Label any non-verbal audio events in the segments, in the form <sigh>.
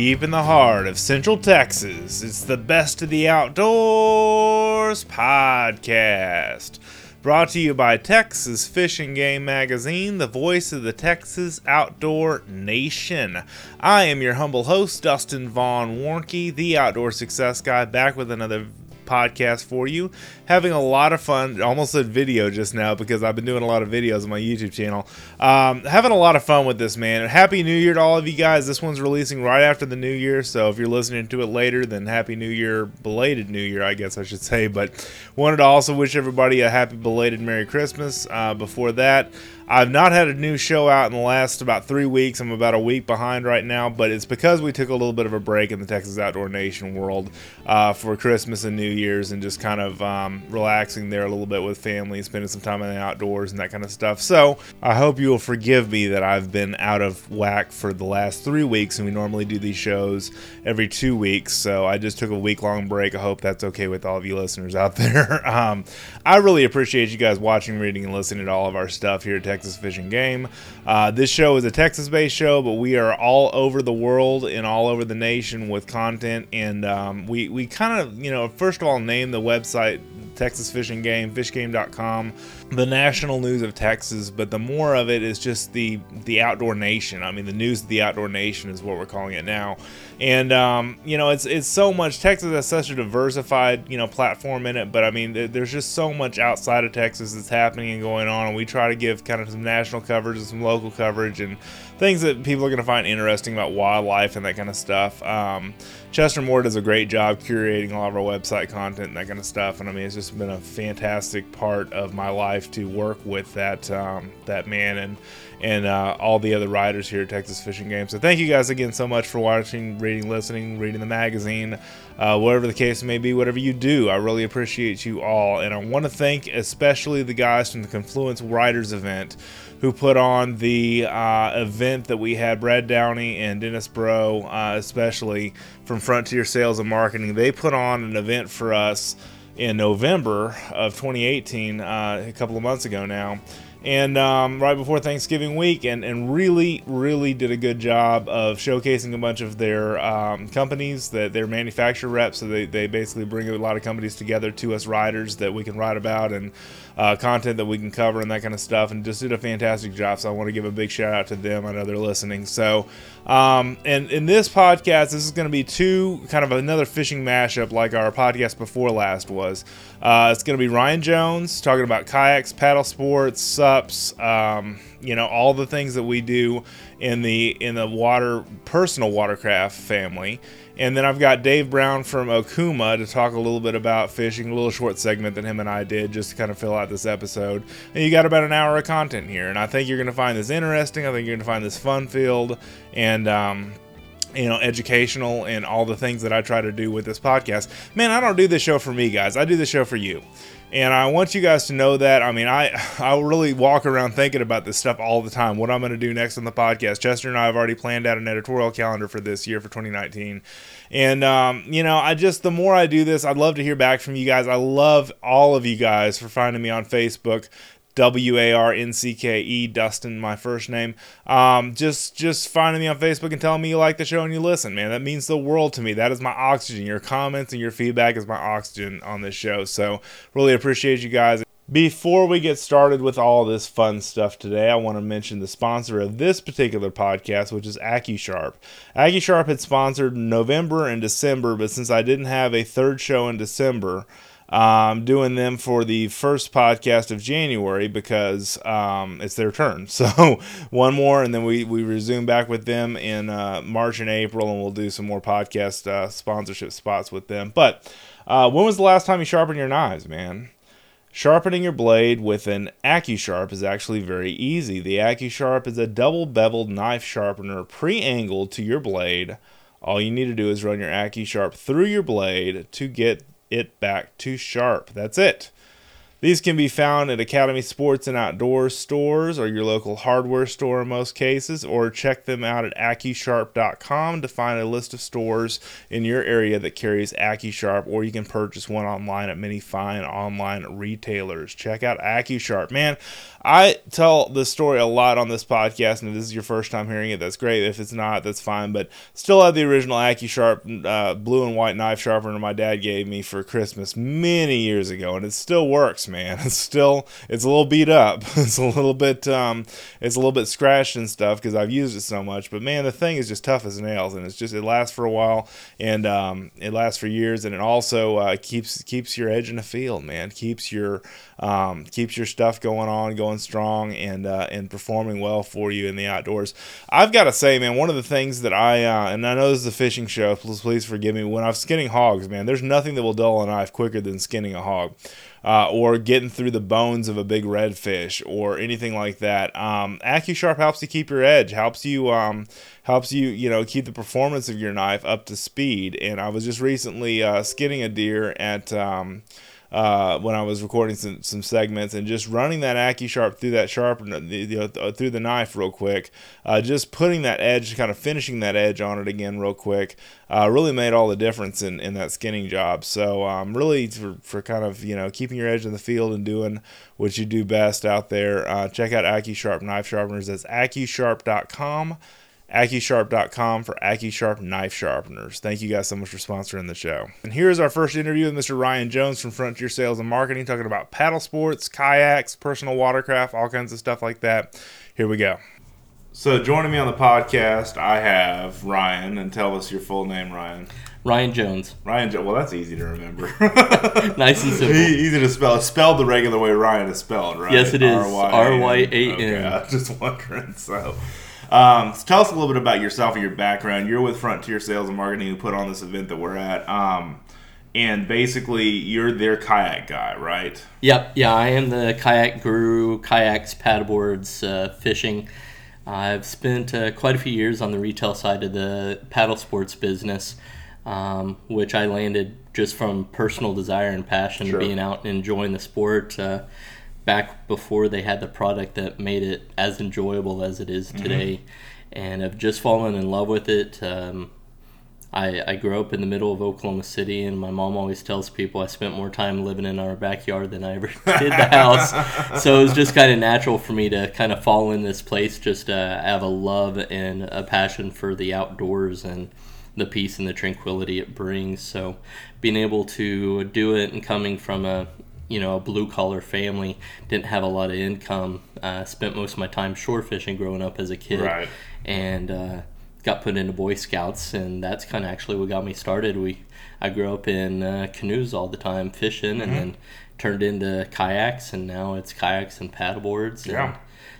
deep in the heart of Central Texas. It's the Best of the Outdoors podcast. Brought to you by Texas Fish and Game Magazine, the voice of the Texas outdoor nation. I am your humble host, Dustin Vaughn Warnke, the outdoor success guy, back with another podcast for you. Having a lot of fun. Almost said video just now because I've been doing a lot of videos on my YouTube channel. Um, having a lot of fun with this, man. Happy New Year to all of you guys. This one's releasing right after the New Year, so if you're listening to it later, then Happy New Year, belated New Year, I guess I should say. But wanted to also wish everybody a happy belated Merry Christmas. Uh, before that, I've not had a new show out in the last about three weeks. I'm about a week behind right now, but it's because we took a little bit of a break in the Texas Outdoor Nation world uh, for Christmas and New Year's and just kind of um, relaxing there a little bit with family, spending some time in the outdoors and that kind of stuff. So I hope you will forgive me that I've been out of whack for the last three weeks, and we normally do these shows every two weeks. So I just took a week long break. I hope that's okay with all of you listeners out <laughs> there. um, I really appreciate you guys watching, reading, and listening to all of our stuff here at Texas Texas Fish and Game. Uh, this show is a Texas based show, but we are all over the world and all over the nation with content. And um, we, we kind of, you know, first of all, name the website Texas Fish and Game, fishgame.com, the national news of Texas, but the more of it is just the the outdoor nation. I mean, the news of the outdoor nation is what we're calling it now. And um, you know, it's it's so much. Texas has such a diversified you know platform in it, but I mean, there's just so much outside of Texas that's happening and going on, and we try to give kind of some national coverage and some local coverage and things that people are going to find interesting about wildlife and that kind of stuff. Um, Chester Moore does a great job curating all of our website content and that kind of stuff. And I mean, it's just been a fantastic part of my life to work with that um, that man and and uh, all the other writers here at Texas Fish and Game. So thank you guys again so much for watching, reading, listening, reading the magazine, uh, whatever the case may be, whatever you do. I really appreciate you all, and I want to thank especially the guys from the Confluence Writers event who put on the uh, event that we had Brad Downey and Dennis Bro, uh, especially from Frontier Sales and Marketing. They put on an event for us in November of 2018, uh, a couple of months ago now and um, right before Thanksgiving week, and, and really, really did a good job of showcasing a bunch of their um, companies that their manufacturer reps. So they, they basically bring a lot of companies together to us riders that we can write about and uh, content that we can cover and that kind of stuff, and just did a fantastic job. So I want to give a big shout out to them. I know they're listening. So, um, and in this podcast, this is going to be two kind of another fishing mashup like our podcast before last was. Uh, it's going to be Ryan Jones talking about kayaks, paddle sports, sups, um, you know, all the things that we do in the in the water personal watercraft family. And then I've got Dave Brown from Okuma to talk a little bit about fishing, a little short segment that him and I did just to kind of fill out this episode. And you got about an hour of content here, and I think you're going to find this interesting. I think you're going to find this fun filled, and um, you know, educational and all the things that I try to do with this podcast. Man, I don't do this show for me, guys. I do this show for you. And I want you guys to know that. I mean, I <sighs> I really walk around thinking about this stuff all the time. What I'm going to do next on the podcast. Chester and I have already planned out an editorial calendar for this year for 2019. And um, you know, I just the more I do this, I'd love to hear back from you guys. I love all of you guys for finding me on Facebook. W A R N C K E Dustin, my first name. Um, just just finding me on Facebook and telling me you like the show and you listen, man. That means the world to me. That is my oxygen. Your comments and your feedback is my oxygen on this show. So really appreciate you guys. Before we get started with all this fun stuff today, I want to mention the sponsor of this particular podcast, which is AccuSharp. AccuSharp had sponsored November and December, but since I didn't have a third show in December, um, doing them for the first podcast of January because um, it's their turn. <laughs> So one more, and then we, we resume back with them in uh, March and April, and we'll do some more podcast uh, sponsorship spots with them. But uh, when was the last time you sharpened your knives, man? Sharpening your blade with an AccuSharp is actually very easy. The AccuSharp is a double beveled knife sharpener pre angled to your blade. All you need to do is run your AccuSharp through your blade to get it back to sharp. That's it. These can be found at Academy Sports and Outdoors stores or your local hardware store in most cases, or check them out at AccuSharp.com to find a list of stores in your area that carries AccuSharp, or you can purchase one online at many fine online retailers. Check out AccuSharp. Man, I tell this story a lot on this podcast, and if this is your first time hearing it, that's great. If it's not, that's fine. But still have the original AccuSharp uh, blue and white knife sharpener my dad gave me for Christmas many years ago, and it still works, man. <laughs> It's still it's a little beat up. <laughs> It's a little bit um, it's a little bit scratched and stuff because I've used it so much. But man, the thing is just tough as nails, and it's just it lasts for a while, and um, it lasts for years, and it also uh, keeps keeps your edge in the field, man. Keeps your um, keeps your stuff going on, going strong, and uh, and performing well for you in the outdoors. I've got to say, man, one of the things that I uh, and I know this is a fishing show, please, please forgive me. When I'm skinning hogs, man, there's nothing that will dull a knife quicker than skinning a hog. Uh, or getting through the bones of a big redfish or anything like that. Um, AccuSharp helps you keep your edge, helps you um, helps you you know keep the performance of your knife up to speed. And I was just recently uh, skinning a deer at um, uh, when I was recording some, some segments and just running that AccuSharp through that sharpener, you know, through the knife real quick, uh, just putting that edge, kind of finishing that edge on it again real quick, uh, really made all the difference in, in that skinning job. So um, really for, for kind of, you know, keeping your edge in the field and doing what you do best out there, uh, check out AccuSharp knife sharpeners. That's AccuSharp.com. AccuSharp.com for AccuSharp knife sharpeners. Thank you guys so much for sponsoring the show. And here's our first interview with Mr. Ryan Jones from Frontier Sales and Marketing, talking about paddle sports, kayaks, personal watercraft, all kinds of stuff like that. Here we go. So, joining me on the podcast, I have Ryan, and tell us your full name, Ryan. Ryan Jones. Ryan Jones. Well, that's easy to remember. <laughs> nice and simple. <laughs> easy to spell. It's spelled the regular way Ryan is spelled, right? Yes, it is. R Y A N. Okay, just wondering. So, um, so tell us a little bit about yourself and your background. You're with Frontier Sales and Marketing, who put on this event that we're at. Um, and basically, you're their kayak guy, right? Yep. Yeah, I am the kayak guru, kayaks, paddleboards, uh, fishing. I've spent uh, quite a few years on the retail side of the paddle sports business, um, which I landed just from personal desire and passion, sure. being out and enjoying the sport. Uh, back before they had the product that made it as enjoyable as it is mm-hmm. today, mm-hmm. and I've just fallen in love with it. Um, I, I grew up in the middle of Oklahoma City, and my mom always tells people I spent more time living in our backyard than I ever <laughs> did the house. so it was just kind of natural for me to kind of fall in this place, just uh, have a love and a passion for the outdoors and the peace and the tranquility it brings. So being able to do it and coming from a you know a blue collar family, didn't have a lot of income. Uh, spent most of my time shore fishing growing up as a kid, right. and uh, got put into Boy Scouts, and that's kind of actually what got me started. We I grew up in uh, canoes all the time fishing, mm-hmm. and then turned into kayaks, and now it's kayaks and paddleboards. And yeah.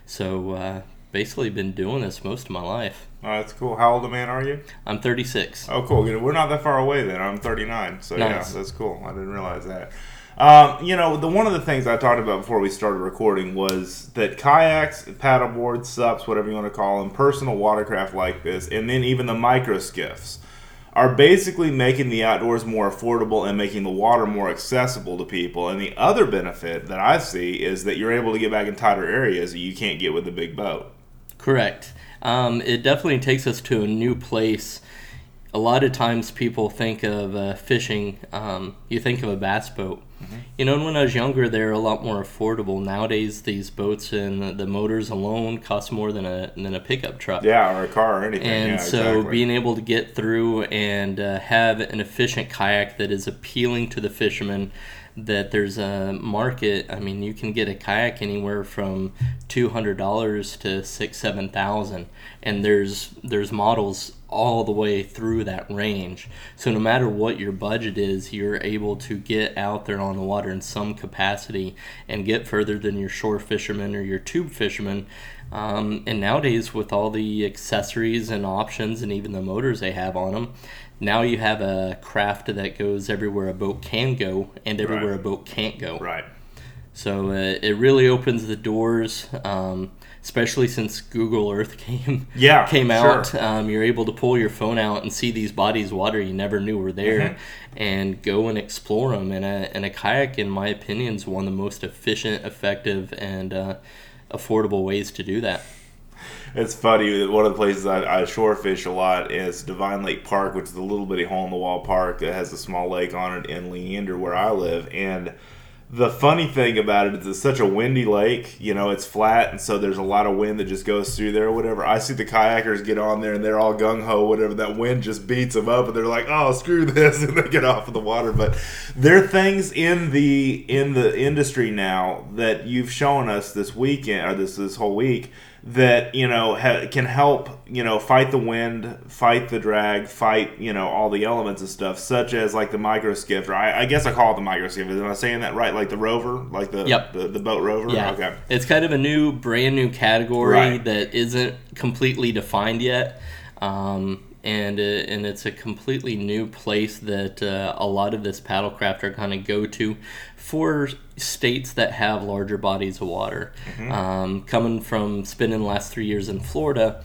So uh, basically, been doing this most of my life. Oh, that's cool. How old a man are you? I'm 36. Oh, cool. We're not that far away then. I'm 39. So nice. yeah, that's cool. I didn't realize that. Um, you know, the one of the things I talked about before we started recording was that kayaks, paddleboards, sups, whatever you want to call them, personal watercraft like this, and then even the micro skiffs, are basically making the outdoors more affordable and making the water more accessible to people. And the other benefit that I see is that you're able to get back in tighter areas that you can't get with a big boat. Correct. Um, it definitely takes us to a new place a lot of times people think of uh, fishing, um, you think of a bass boat. Mm-hmm. You know, when I was younger, they're a lot more affordable. Nowadays, these boats and the, the, motors alone cost more than a than a pickup truck. Yeah, or a car or anything. And yeah, so, exactly. being able to get through and uh, have an efficient kayak that is appealing to the fishermen, that there's a market. I mean, you can get a kayak anywhere from two hundred dollars to six, seven thousand, and there's there's models all the way through that range. So no matter what your budget is, you're able to get out there on the water in some capacity and get further than your shore fishermen or your tube fishermen. Um, and nowadays, with all the accessories and options and even the motors they have on them, now you have a craft that goes everywhere a boat can go and everywhere right. a boat can't go. Right. So uh, it really opens the doors, um, especially since Google Earth <laughs> came Yeah, came out. sure. Um, you're able to pull your phone out and see these bodies of water you never knew were there, Mm-hmm. and go and explore them. And a and a kayak, in my opinion, is one of the most efficient, effective, and uh, affordable ways to do that. It's funny. One of the places I, I shore fish a lot is Devine Lake Park, which is a little bitty hole in the wall park that has a small lake on it in Leander, where I live. And the funny thing about it is it's such a windy lake. You know, it's flat, and so there's a lot of wind that just goes through there or whatever. I see the kayakers get on there and they're all gung ho, whatever. That wind just beats them up, and they're like, "Oh, screw this," <laughs> and they get off of the water. But there are things in the in the industry now that you've shown us this weekend or this this whole week that you know ha- can help you know fight the wind, fight the drag, fight you know all the elements and stuff, such as like the micro skiff, or I, I guess I call it the micro skiff. Am I saying that right? Like the rover, like the Yep. the, the boat rover. Yeah, Okay. it's kind of a new, brand new category Right. that isn't completely defined yet, um, and uh, and it's a completely new place that uh, a lot of this paddlecraft are going to go to for states that have larger bodies of water. Um, coming from spending the last three years in Florida.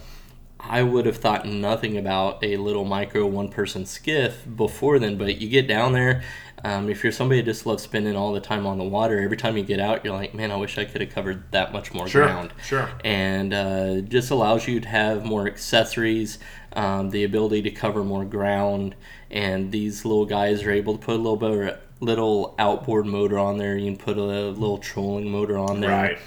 I would have thought nothing about a little micro one person skiff before then, but you get down there. Um, if you're somebody that just loves spending all the time on the water, every time you get out, you're like, man, I wish I could have covered that much more Sure, ground. sure. And uh, just allows you to have more accessories, um, the ability to cover more ground. And these little guys are able to put a little bit of little outboard motor on there. You can put a little trolling motor on there Right.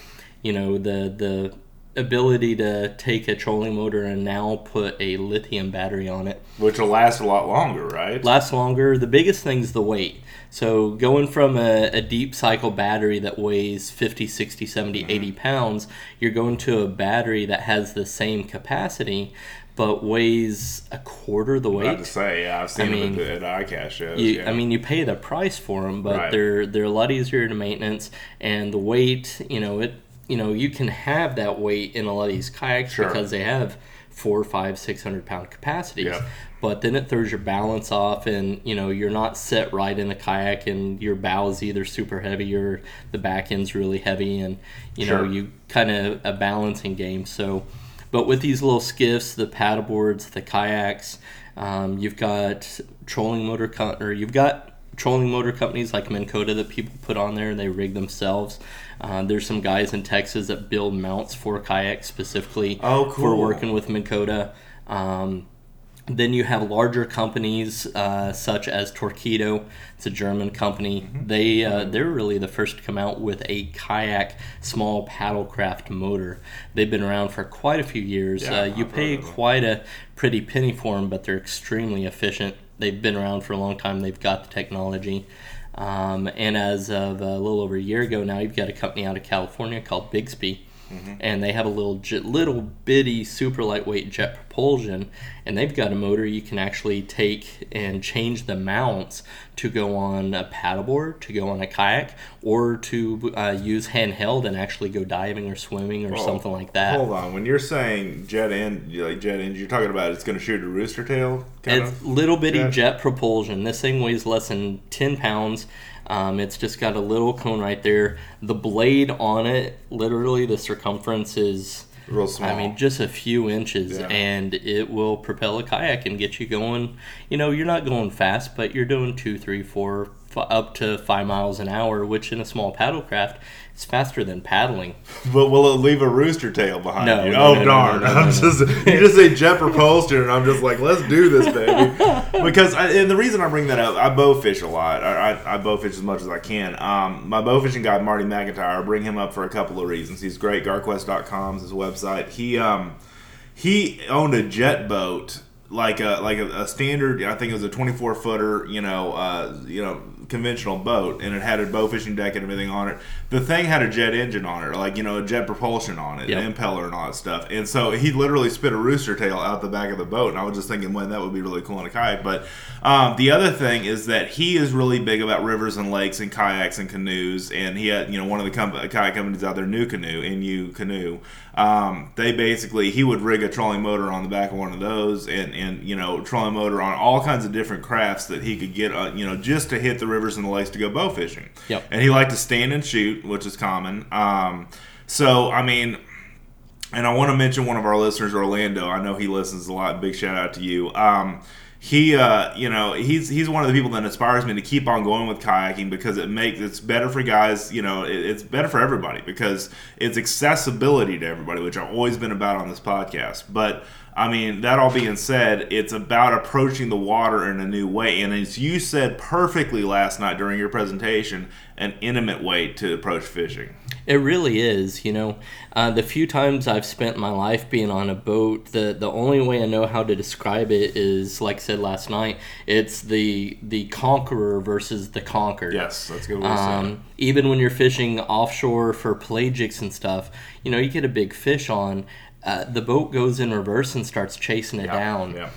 you know the the ability to take a trolling motor and now put a lithium battery on it Which will last a lot longer, right? lasts longer the biggest thing is the weight so going from a, a deep cycle battery that weighs 50 60 70 80 pounds you're going to a battery that has the same capacity but weighs a quarter the weight. I have weight to say, yeah, I've seen I them mean, at, the, at ICAST shows. you, yeah. I mean, you pay the price for them, but Right. they're they're a lot easier to maintenance, and the weight, you know, it, you know, you can have that weight in a lot of these kayaks Sure. because they have four, five, six hundred pound capacities. Yeah. But then it throws your balance off, and you know you're not set right in the kayak, and your bow is either super heavy or the back end's really heavy, and you know you kind of a balancing game. So, but with these little skiffs, the paddleboards, the kayaks, um, you've got trolling motor co- or you've got trolling motor companies like Minn Kota that people put on there and they rig themselves. Uh, there's some guys in Texas that build mounts for kayaks specifically Oh, for working with Minn Kota. Um, then you have larger companies uh, such as Torqeedo. It's a German company. Mm-hmm. They uh, they're really the first to come out with a kayak small paddlecraft motor. They've been around for quite a few years. Yeah, uh, you pay heard of them. quite a pretty penny for them, but they're extremely efficient. They've been around for a long time. They've got the technology. Um, and as of a little over a year ago now, you've got a company out of California called Bixpy, and they have a little little bitty super lightweight jet propulsion, and they've got a motor you can actually take and change the mounts to go on a paddleboard, to go on a kayak, or to uh, use handheld and actually go diving or swimming or Oh, something like that. Hold on, when you're saying jet end, like jet engine, you're talking about it's going to shoot a rooster tail, kind It's of. little bitty Jet? jet propulsion. This thing weighs less than 10 pounds. Um, it's just got a little cone right there. The blade on it, literally, the circumference is, Real small. I mean, just a few inches, Yeah. and it will propel a kayak and get you going. You know, you're not going fast, but you're doing two, three, four, f- up to five miles an hour, which in a small paddlecraft is faster than paddling. <laughs> But will it leave a rooster tail behind No, you? no, oh no, darn! I'm just you just say jet propulsion, and I'm just like, let's do this, baby. <laughs> because I, and the reason I bring that up, I bow fish a lot. I, I, I bow fish as much as I can. Um, my bow fishing guy Marty McIntyre, I bring him up for a couple of reasons. He's great. Garquest.com is his website. He um he owned a jet boat like a like a, a standard i think it was a 24 footer you know uh you know conventional boat and it had a bow fishing deck and everything on it. The thing had a jet engine on it like you know a jet propulsion on it Yep. an impeller and all that stuff. And so he literally spit a rooster tail out the back of the boat and i was just thinking man that would be really cool in a kayak. But um, the other thing is that he is really big about rivers and lakes and kayaks and canoes and he had you know one of the com- kayak companies out there NuCanoe nu canoe um, they basically he would rig a trolling motor on the back of one of those and and you know trolling motor on all kinds of different crafts that he could get uh, you know just to hit the rivers and the lakes to go bow fishing. Yep. And he liked to stand and shoot, which is common. Um, so I mean, and I want to mention one of our listeners, Orlando. I know he listens a lot. Big shout out to you. Um, he, uh, you know, he's he's one of the people that inspires me to keep on going with kayaking because it makes it's better for guys. You know, it, it's better for everybody because it's accessibility to everybody, which I've always been about on this podcast. But I mean, that all being said, it's about approaching the water in a new way. And as you said perfectly last night during your presentation, an intimate way to approach fishing. It really is. You know, uh, the few times I've spent my life being on a boat, the the only way I know how to describe it is, like I said last night, it's the the conqueror versus the conquered. Yes, that's a good way. Um, even when you're fishing offshore for pelagics and stuff, you know, you get a big fish on, uh, the boat goes in reverse and starts chasing it Yeah, down. yeah.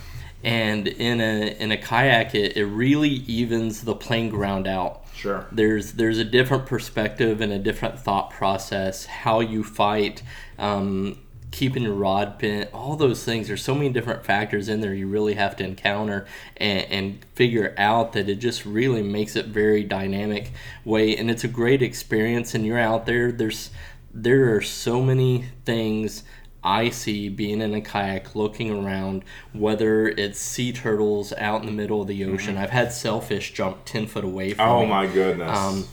And in a in a kayak, it, it really evens the playing ground out. Sure. There's there's a different perspective and a different thought process. How you fight, um, keeping your rod bent, all those things. There's so many different factors in there you really have to encounter and, and figure out that it just really makes it very dynamic way. And it's a great experience. And you're out there. There's there are so many things I see being in a kayak looking around, whether it's sea turtles out in the middle of the ocean. I've had sailfish jump 10 foot away from Mm-hmm. Oh me. my goodness. Um,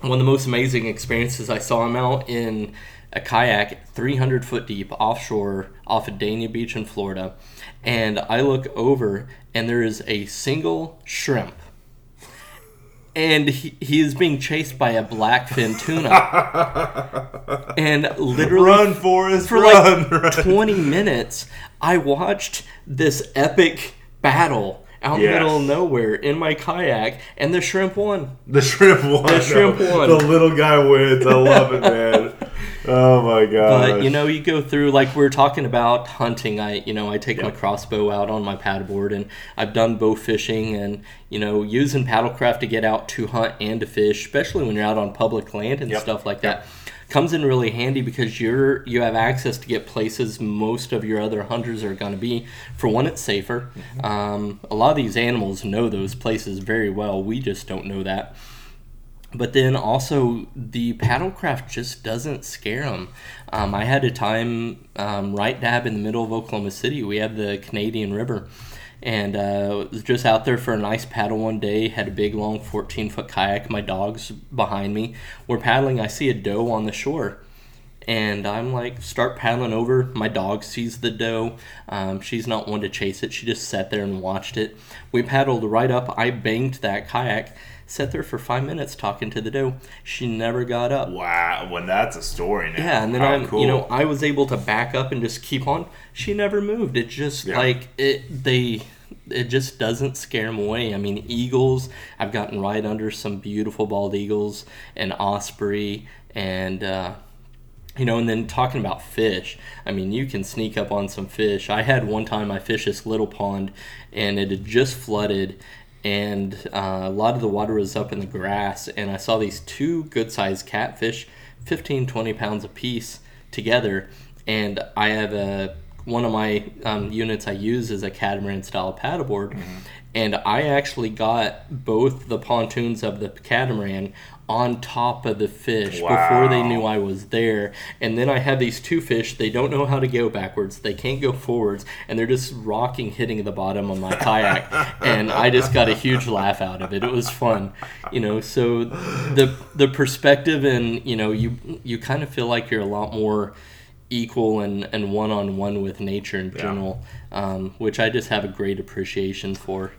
One of the most amazing experiences I saw him out in a kayak 300 foot deep offshore off of Dania Beach in Florida. And I look over and there is a single shrimp. And he, he is being chased by a blackfin tuna. <laughs> and literally run, Forrest, for run! like run. 20 minutes, I watched this epic battle out in the middle of nowhere in my kayak, and the shrimp won. The shrimp won. The shrimp <laughs> won. The little guy wins. I love it, man. Oh my god. But you know, you go through like we are talking about hunting. I you know I take my crossbow out on my paddleboard, and I've done bow fishing, and you know using paddlecraft to get out to hunt and to fish, especially when you're out on public land and Yep. stuff like that. Comes in really handy because you're you have access to get places most of your other hunters are going to be. For one, it's safer. Um, a lot of these animals know those places very well. We just don't know that. But then also the paddlecraft just doesn't scare them. Um, I had a time um, right dab in the middle of Oklahoma City. We have the Canadian River, and uh, was just out there for a nice paddle one day. Had a big long 14 foot kayak. My dog's behind me. We're paddling. I see a doe on the shore. And I'm like, start paddling over. My dog sees the doe. Um, she's not one to chase it. She just sat there and watched it. We paddled right up. I banked that kayak. Sat there for five minutes talking to the doe. She never got up. wow, when that's a story now. Yeah, and then How I'm, cool. you know, I was able to back up and just keep on. She never moved. It just Yeah. like it. They, it just doesn't scare them away. I mean, eagles. I've gotten right under some beautiful bald eagles and osprey and. Uh, you know, and then talking about fish, I mean, you can sneak up on some fish. I had one time I fished this little pond, and it had just flooded, and uh, a lot of the water was up in the grass, and I saw these two good-sized catfish, 15, 20 pounds apiece, together, and I have a one of my um, units I use is a catamaran style paddleboard, and I actually got both the pontoons of the catamaran on top of the fish before they knew I was there. And then I have these two fish. They don't know how to go backwards. They can't go forwards, and they're just rocking, hitting the bottom of my kayak. <laughs> and I just got a huge laugh out of it. It was fun, you know. So the the perspective and you know you you kind of feel like you're a lot more equal and and one on one with nature in general, um, which I just have a great appreciation for.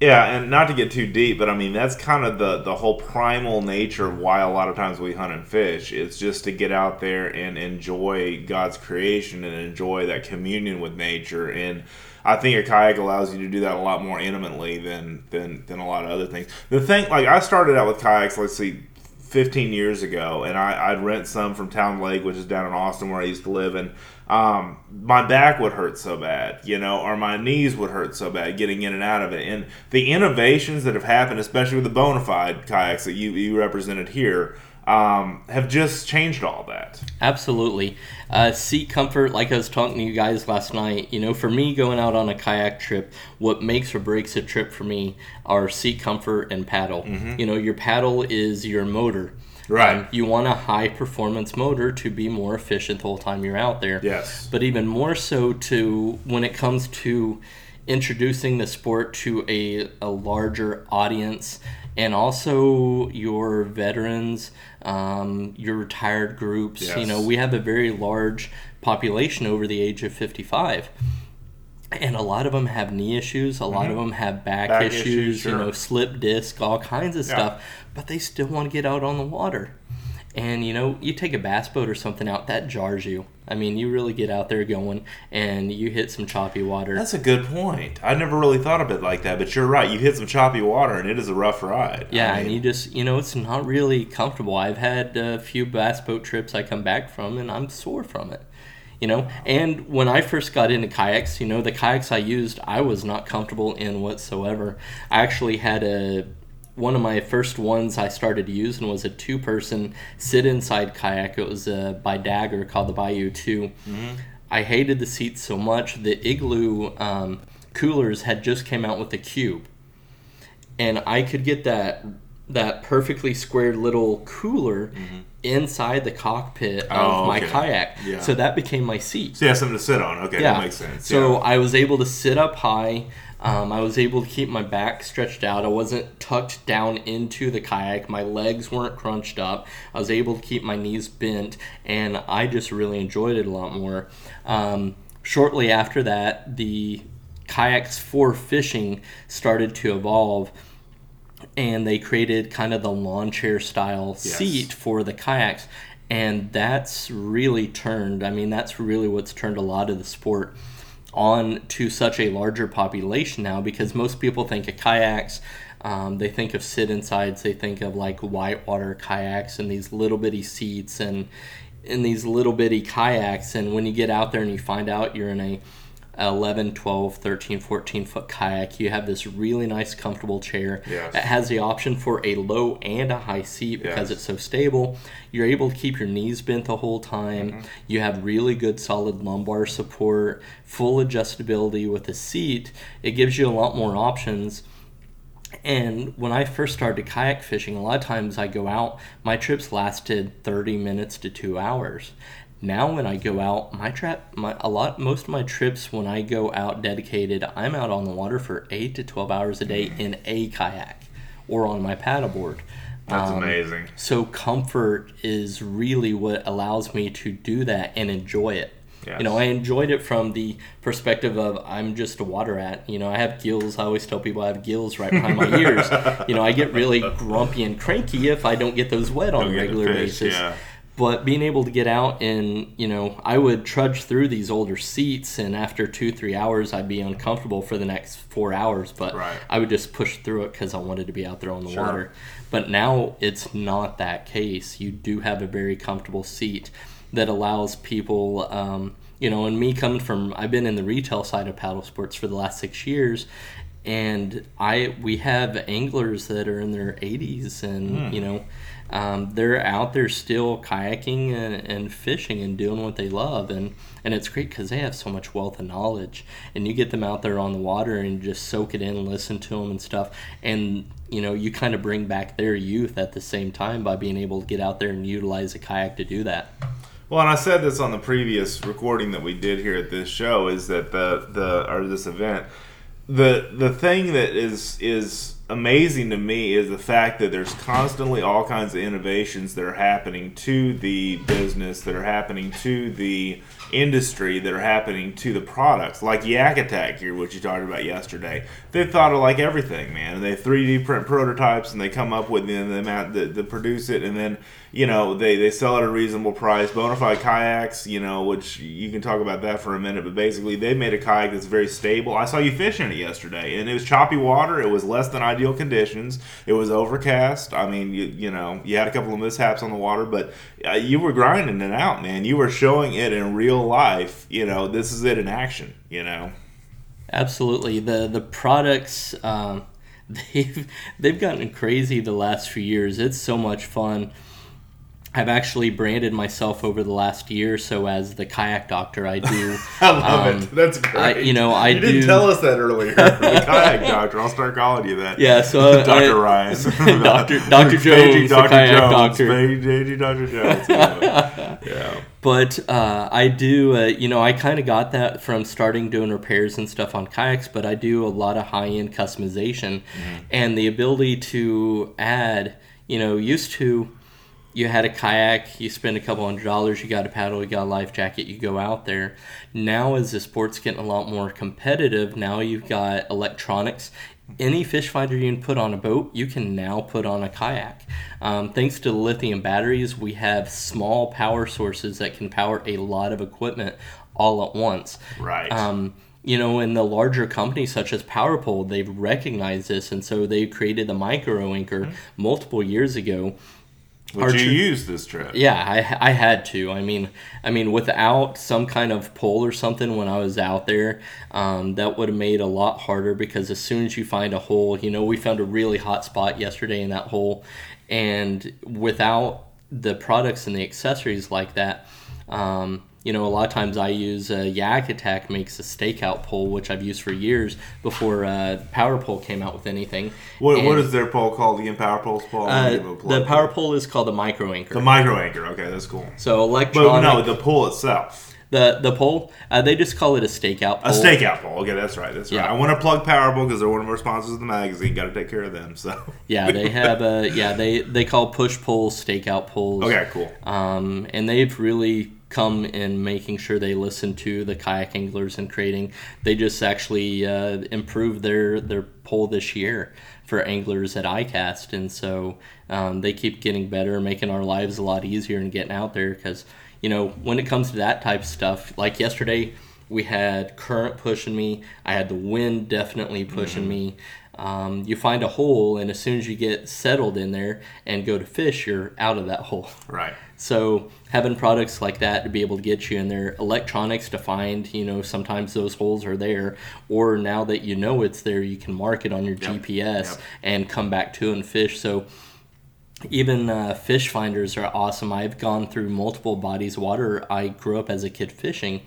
Yeah, and not to get too deep, but I mean that's kind of the the whole primal nature of why a lot of times we hunt and fish. It's just to get out there and enjoy God's creation and enjoy that communion with nature. And I think a kayak allows you to do that a lot more intimately than than than a lot of other things. The thing, like I started out with kayaks, let's see, 15 years ago, and I, I'd rent some from Town Lake, which is down in Austin where I used to live, and um, my back would hurt so bad, you know, or my knees would hurt so bad getting in and out of it. And the innovations that have happened, especially with the Bonafide kayaks that you, you represented here, um, have just changed all that. Absolutely. Uh, seat comfort, like I was talking to you guys last night, you know, for me going out on a kayak trip, what makes or breaks a trip for me are seat comfort and paddle. Mm-hmm. You know, your paddle is your motor. Right. Um, you want a high performance motor to be more efficient the whole time you're out there. Yes. But even more so to when it comes to introducing the sport to a, a larger audience and also your veterans, um, your retired groups. Yes. You know, we have a very large population over the age of 55. And a lot of them have knee issues. A lot of them have back, Back issues, issues, you know, slip disc, all kinds of Yeah. stuff. But they still want to get out on the water. And you know, you take a bass boat or something out, that jars you. I mean, you really get out there going and you hit some choppy water. That's a good point. I never really thought of it like that, but you're right. You hit some choppy water, and it is a rough ride. Yeah, I and you just, you know, it's not really comfortable. I've had a few bass boat trips I come back from and I'm sore from it. You know, and when I first got into kayaks, you know, the kayaks I used, I was not comfortable in whatsoever. I actually had a one of my first ones I started using was a two person sit inside kayak. It was uh, by Dagger called the Bayou 2. I hated the seats so much. The Igloo um, coolers had just came out with the cube and I could get that that perfectly squared little cooler inside the cockpit of Mm-hmm. Oh, my kayak. Yeah. So that became my seat. so you have something to sit on. Okay, yeah, that makes sense. So yeah. I was able to sit up high. Um, I was able to keep my back stretched out. I wasn't tucked down into the kayak. My legs weren't crunched up. I was able to keep my knees bent, and I just really enjoyed it a lot more. Um, shortly after that, the kayaks for fishing started to evolve and they created kind of the lawn chair style Yes. seat for the kayaks and that's really turned i mean that's really what's turned a lot of the sport on to such a larger population now because most people think of kayaks um, they think of sit insides they think of like whitewater kayaks and these little bitty seats and in these little bitty kayaks. And when you get out there and you find out you're in a 11 12 13 14 foot kayak you have this really nice comfortable chair Yes. that has the option for a low and a high seat because Yes. it's so stable you're able to keep your knees bent the whole time Mm-hmm. you have really good solid lumbar support full adjustability with the seat it gives you a lot more options and when I first started kayak fishing, a lot of times I go out, my trips lasted 30 minutes to two hours. Now when I go out, my trap, my a lot, most of my trips when I go out dedicated, I'm out on the water for eight to 12 hours a day in a kayak or on my paddleboard. That's Um, amazing. So comfort is really what allows me to do that and enjoy it. Yes. You know, I enjoyed it from the perspective of I'm just a water rat. You know, I have gills. I always tell people I have gills right behind my ears. You know, I get really <laughs> grumpy and cranky if I don't get those wet on Don't a regular fish, basis. yeah. But being able to get out and, you know, I would trudge through these older seats, and after two, three hours, I'd be uncomfortable for the next four hours. But Right. I would just push through it because I wanted to be out there on the Sure. water. But now it's not that case. You do have a very comfortable seat that allows people, um, you know, and me coming from, I've been in the retail side of paddle sports for the last six years. And I, we have anglers that are in their 80s, and you know, um, they're out there still kayaking and, and fishing and doing what they love, and and it's great because they have so much wealth and knowledge, and you get them out there on the water and just soak it in, and listen to them and stuff, and you know, you kind of bring back their youth at the same time by being able to get out there and utilize a kayak to do that. Well, and I said this on the previous recording that we did here at this show is that the the or this event, the the thing that is is amazing to me is the fact that there's constantly all kinds of innovations that are happening to the business, that are happening to the industry, that are happening to the products. Like Yak Attack here, which you talked about yesterday. They thought of like everything, man. They 3D print prototypes and they come up with the amount that, that produce it, and then you know they, they sell at a reasonable price. Bonafide kayaks, you know, which you can talk about that for a minute, but basically they made a kayak that's very stable. I saw you fishing it yesterday, and it was choppy water. It was less than ideal conditions. It was overcast. I mean, you you know, you had a couple of mishaps on the water, but uh, you were grinding it out, man. You were showing it in real life. You know, this is it in action. You know. Absolutely, the the products um, <laughs> they've they've gotten crazy the last few years. It's so much fun. I've actually branded myself over the last year or so as the kayak doctor. I do. <laughs> I love um, it. That's great. I- you know, I you didn't do- tell us that earlier. the <laughs> kayak doctor. I'll start calling you that. Yeah, so <laughs> I- Dr. I- Ryan. Dr. Dr. Paging Jones, the kayak Jones. doctor. Paging Dr. Jones. Yeah. yeah. But uh, I do, uh, you know, I kind of got that from starting doing repairs and stuff on kayaks, but I do a lot of high end customization and the ability to add, you know, used to you had a kayak, you spend a couple hundred dollars, you got a paddle, you got a life jacket, you go out there. Now, as the sport's getting a lot more competitive, now you've got electronics. Any fish finder you can put on a boat, you can now put on a kayak. Um, thanks to the lithium batteries, we have small power sources that can power a lot of equipment all at once. Right. Um, you know, in the larger companies such as PowerPole, they've recognized this, and so they created the micro anchor multiple years ago. Archer- you use this trip? Yeah, I, I had to. I mean, I mean, without some kind of pole or something when I was out there, um, that would have made a lot harder because as soon as you find a hole, you know, we found a really hot spot yesterday in that hole, and without the products and the accessories like that, um, you know, a lot of times I use uh, Yak Attack makes a stakeout pole, which I've used for years before uh, Power Pole came out with anything. What, what is their pole called? The Empower Pole's pole? uh, Give 'em a plug the. Power Pole is called the micro anchor. The micro anchor. Okay, that's cool. so But electronic. no, the pole itself. The the pole, uh, they just call it a stakeout A pole. stakeout pole. Okay, that's right. That's right. Yeah. I want to plug Power Pole because they're one of our sponsors of the magazine. Got to take care of them. So. Yeah, they <laughs> have a yeah they they call push poles stakeout poles. Okay, cool. Um, and they've really come in making sure they listen to the kayak anglers and creating. They just actually uh, improved their their pole this year for anglers at ICAST, and so um, they keep getting better, making our lives a lot easier and getting out there. Because you know when it comes to that type of stuff, like yesterday. We had current pushing me. I had the wind definitely pushing me. Um, you find a hole, and as soon as you get settled in there and go to fish, you're out of that hole. Right. So having products like that to be able to get you in there, electronics to find, you know, sometimes those holes are there, or now that you know it's there, you can mark it on your Yep. GPS Yep. and come back to and fish. So even uh, fish finders are awesome. I've gone through multiple bodies of water. I grew up as a kid fishing,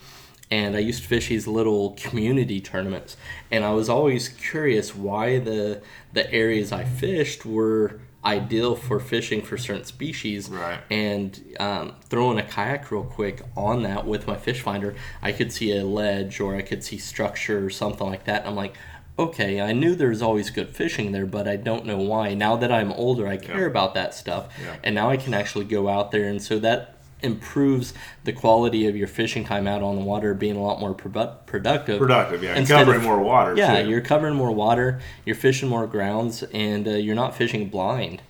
and I used to fish these little community tournaments. And I was always curious why the the areas I fished were ideal for fishing for certain species. Right. And um, throwing a kayak real quick on that with my fish finder, I could see a ledge or I could see structure or something like that. And I'm like, okay, I knew there was always good fishing there, but I don't know why. Now that I'm older, I care Yeah. about that stuff. Yeah. And now I can actually go out there. And so that improves the quality of your fishing time out on the water, being a lot more produ- productive. Productive, yeah. Instead Covering of- more water. Yeah, too. you're covering more water, you're fishing more grounds, and uh, you're not fishing blind.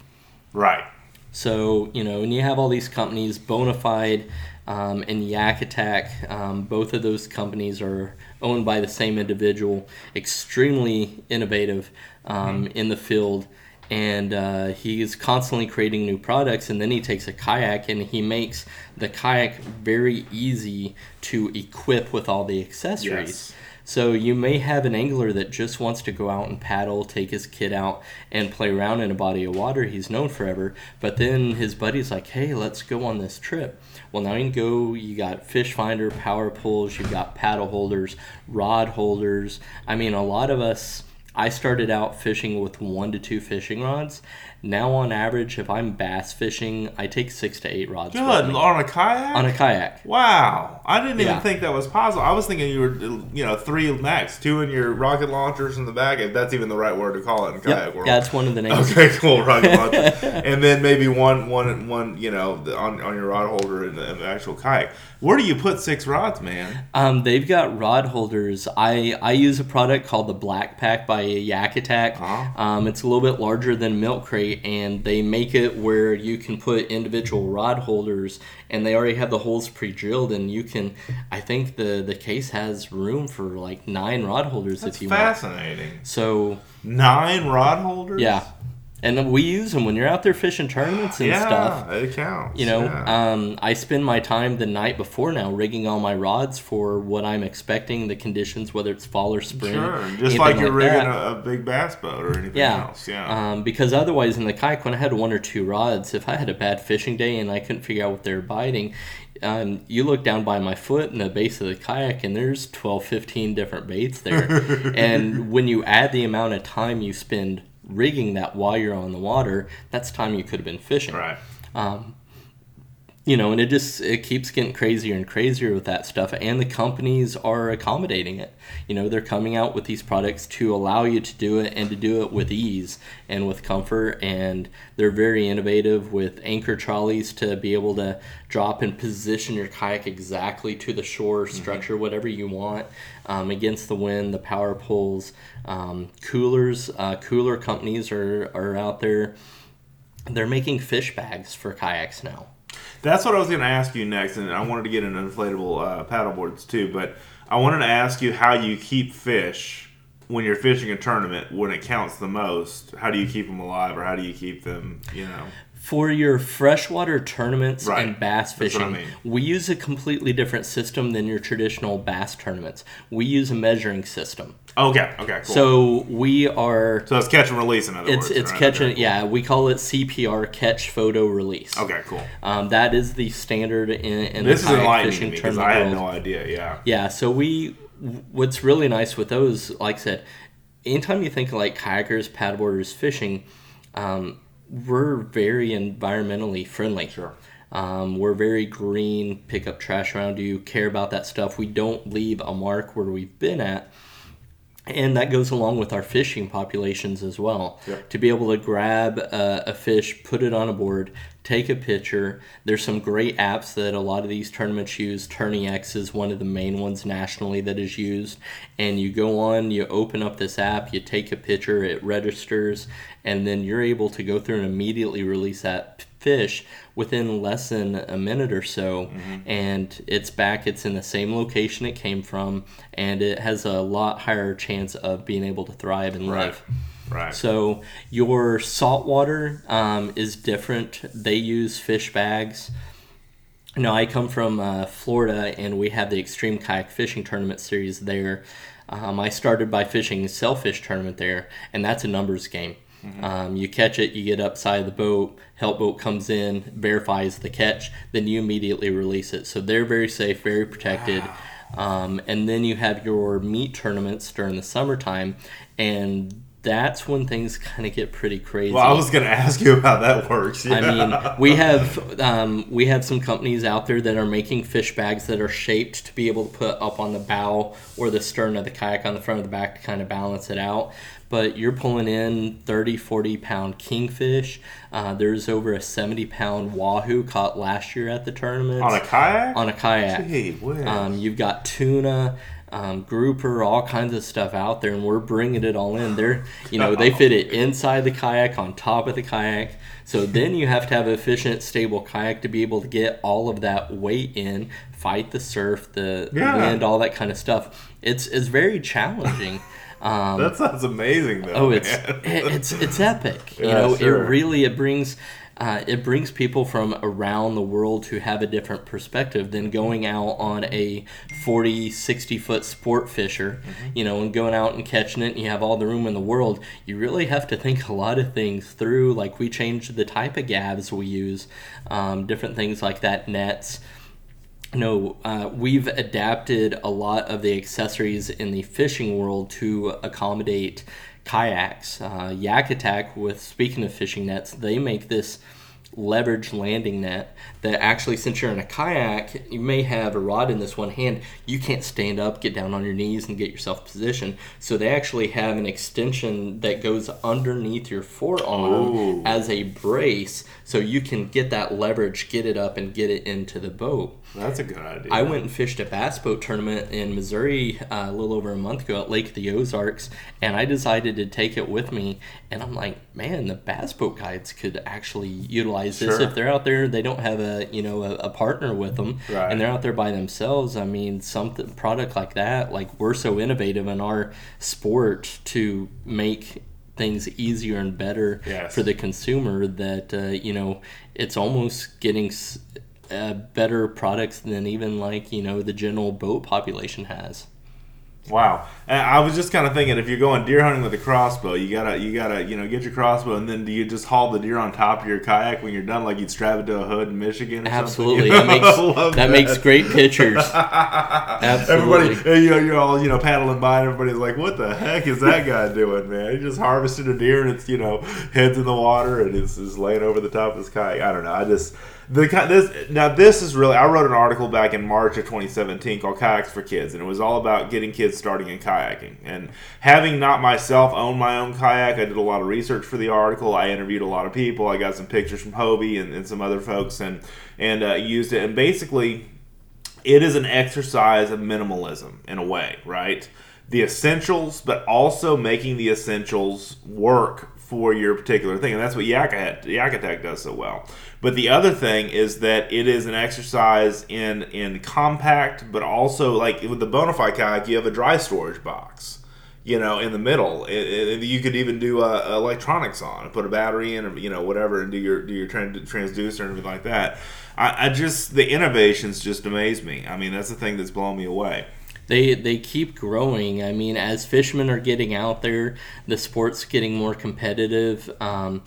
right. So, you know, and you have all these companies, Bonafide um, and Yak Attack. Um, both of those companies are owned by the same individual, extremely innovative um, in the field. And uh, he is constantly creating new products. And then he takes a kayak and he makes the kayak very easy to equip with all the accessories. Yes. So you may have an angler that just wants to go out and paddle, take his kid out and play around in a body of water he's known forever. But then his buddy's like, "Hey, let's go on this trip." Well, now you can go. You got fish finder, power poles. You've got paddle holders, rod holders. I mean, a lot of us. I started out fishing with one to two fishing rods. Now, on average, if I'm bass fishing, I take six to eight rods. Good. On a kayak? on a kayak. Wow, I didn't even Yeah. think that was possible. I was thinking you were, you know, three max, two in your rocket launchers in the back, if that's even the right word to call it in kayak Yep. world. Yeah, it's one of the names. Okay, <laughs> cool. Rocket launcher, and then maybe one, one, one. You know, on, on your rod holder in the, in the actual kayak. Where do you put six rods, man? Um, they've got rod holders. I, I use a product called the BlackPak by Yak Attack. Uh-huh. Um, it's a little bit larger than Milk Crate, and they make it where you can put individual rod holders, and they already have the holes pre-drilled, and you can. I think the the case has room for like nine rod holders That's if you want. fascinating. So Nine rod holders. yeah, and we use them when you're out there fishing tournaments and yeah, stuff. it counts. You know, yeah. um, I spend my time the night before now rigging all my rods for what I'm expecting, the conditions, whether it's fall or spring. Sure, just like you're rigging that. a, a big bass boat or anything Yeah. else. Yeah. Um, because otherwise, in the kayak, when I had one or two rods, if I had a bad fishing day and I couldn't figure out what they were biting, um, you look down by my foot in the base of the kayak and there's 12, 15 different baits there. <laughs> and when you add the amount of time you spend rigging that while you're on the water, that's time you could have been fishing right. Um, you know, and it just it keeps getting crazier and crazier with that stuff, and the companies are accommodating it. You know, they're coming out with these products to allow you to do it and to do it with ease and with comfort, and they're very innovative with anchor trolleys to be able to drop and position your kayak exactly to the shore structure, whatever you want, um, against the wind, the power poles, um, coolers. Uh, cooler companies are are out there. They're making fish bags for kayaks now. That's what I was going to ask you next, and I wanted to get into inflatable uh, paddle boards too. But I wanted to ask you how you keep fish when you're fishing a tournament when it counts the most. How do you keep them alive, or how do you keep them? You know. For your freshwater tournaments Right. and bass what I fishing, mean. we use a completely different system than your traditional bass tournaments. We use a measuring system. Okay. Okay. Cool. So we are So it's catch and release in other it's words. it's right? catching Okay, cool. yeah, we call it CPR catch photo release. Okay. Cool. Um, that is the standard in, in This the is kayak enlightening to fishing because tournament I had world. no idea. Yeah. Yeah, so we what's really nice with those, like I said, anytime you think of like kayakers, paddleboarders, fishing, um, we're very environmentally friendly. Sure. Um, we're very green, pick up trash around you, care about that stuff. We don't leave a mark where we've been at. And that goes along with our fishing populations as well. Yep. To be able to grab a, a fish, put it on a board, take a picture. There's some great apps that a lot of these tournaments use. Tourney X is one of the main ones nationally that is used. And you go on, you open up this app, you take a picture, it registers, and then you're able to go through and immediately release that fish within less than a minute or so mm-hmm. and it's back it's in the same location it came from and it has a lot higher chance of being able to thrive and Right. live Right. so your saltwater um, is different they use fish bags no, I come from uh, Florida, and we have the Extreme Kayak Fishing Tournament series there. Um, I started by fishing a sailfish tournament there, and that's a numbers game. Um, you catch it, you get upside of the boat, help boat comes in, verifies the catch, then you immediately release it. So they're very safe, very protected. Um, and then you have your meat tournaments during the summertime, and that's when things kind of get pretty crazy. well, I was going to ask you how that works. I mean, we have um, we have some companies out there that are making fish bags that are shaped to be able to put up on the bow or the stern of the kayak on the front of the back to kind of balance it out. But you're pulling in 30, 40 pound kingfish. Uh, there's over a 70 pound wahoo caught last year at the tournament on a kayak. on a kayak. Gee. Um, you've got tuna, um, grouper, all kinds of stuff out there, and we're bringing it all in. They're, you know, they <laughs> fit it inside the kayak, on top of the kayak. So then you have to have efficient, stable kayak to be able to get all of that weight in, fight the surf, the Yeah. wind, all that kind of stuff. It's it's very challenging. <laughs> Um, that sounds amazing, though. Oh, it's it- it's it's <laughs> epic. You Yeah, know, sure. it really it brings uh, it brings people from around the world who have a different perspective than going out on a 40 60 foot sport fisher Mm-hmm. you know and going out and catching it and you have all the room in the world. You really have to think a lot of things through. Like we changed the type of gaffs we use um, different things like that nets. No, uh, we've adapted a lot of the accessories in the fishing world to accommodate kayaks. Uh, Yak Attack, with speaking of fishing nets, they make this leverage landing net that actually, since you're in a kayak, you may have a rod in this one hand. You can't stand up, get down on your knees, and get yourself positioned. So they actually have an extension that goes underneath your forearm Oh. as a brace, so you can get that leverage, get it up, and get it into the boat. That's a good idea. I went and fished a bass boat tournament in Missouri uh, a little over a month ago at Lake of the Ozarks, and I decided to take it with me. And I'm like, man, the bass boat guides could actually utilize this Sure. if they're out there. They don't have a you know a, a partner with them, Right. and they're out there by themselves. I mean, something product like that, like we're so innovative in our sport to make things easier and better Yes. for the consumer that uh, you know it's almost getting uh, better products than even like you know the general boat population has. Wow. I was just kind of thinking, if you're going deer hunting with a crossbow, you gotta, you gotta, you know, get your crossbow, and then do you just haul the deer on top of your kayak when you're done, like you'd strap it to a hood in Michigan? Absolutely, <laughs> that makes love that makes great pictures. <laughs> Absolutely. Everybody, you know, you're all, you know, paddling by, and everybody's like, "What the heck is that guy doing, man? He just harvested a deer, and it's, you know, heads in the water, and it's, it's laying over the top of his kayak." I don't know. I just the this now this is really. I wrote an article back in March of 2017 called "Kayaks for Kids," and it was all about getting kids starting in kayaking. And having not myself owned my own kayak, I did a lot of research for the article. I interviewed a lot of people. I got some pictures from Hobie and, and some other folks, and and uh, used it. And basically it is an exercise of minimalism in a way, right? The essentials, but also making the essentials work for your particular thing, and that's what Yak Attack does so well. But the other thing is that it is an exercise in in compact, but also like with the Bonafide kayak, you have a dry storage box you know, in the middle. It, it, you could even do uh, electronics on, put a battery in, or you know, whatever, and do your do your transducer and everything like that. I, I just the innovations just amaze me. I mean, that's the thing that's blown me away. They they keep growing. I mean, as fishermen are getting out there, the sport's getting more competitive. Um,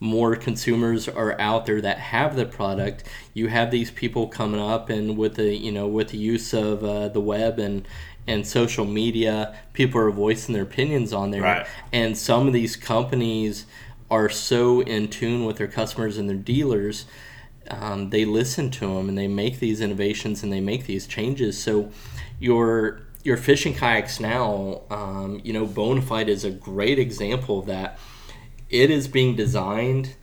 more consumers are out there that have the product. You have these people coming up, and with the you know with the use of uh, the web and and social media, people are voicing their opinions on there. Right. And some of these companies are so in tune with their customers and their dealers um, they listen to them and they make these innovations and they make these changes. So your your fishing kayaks now, um, you know, Bonafide is a great example of that. It is being designed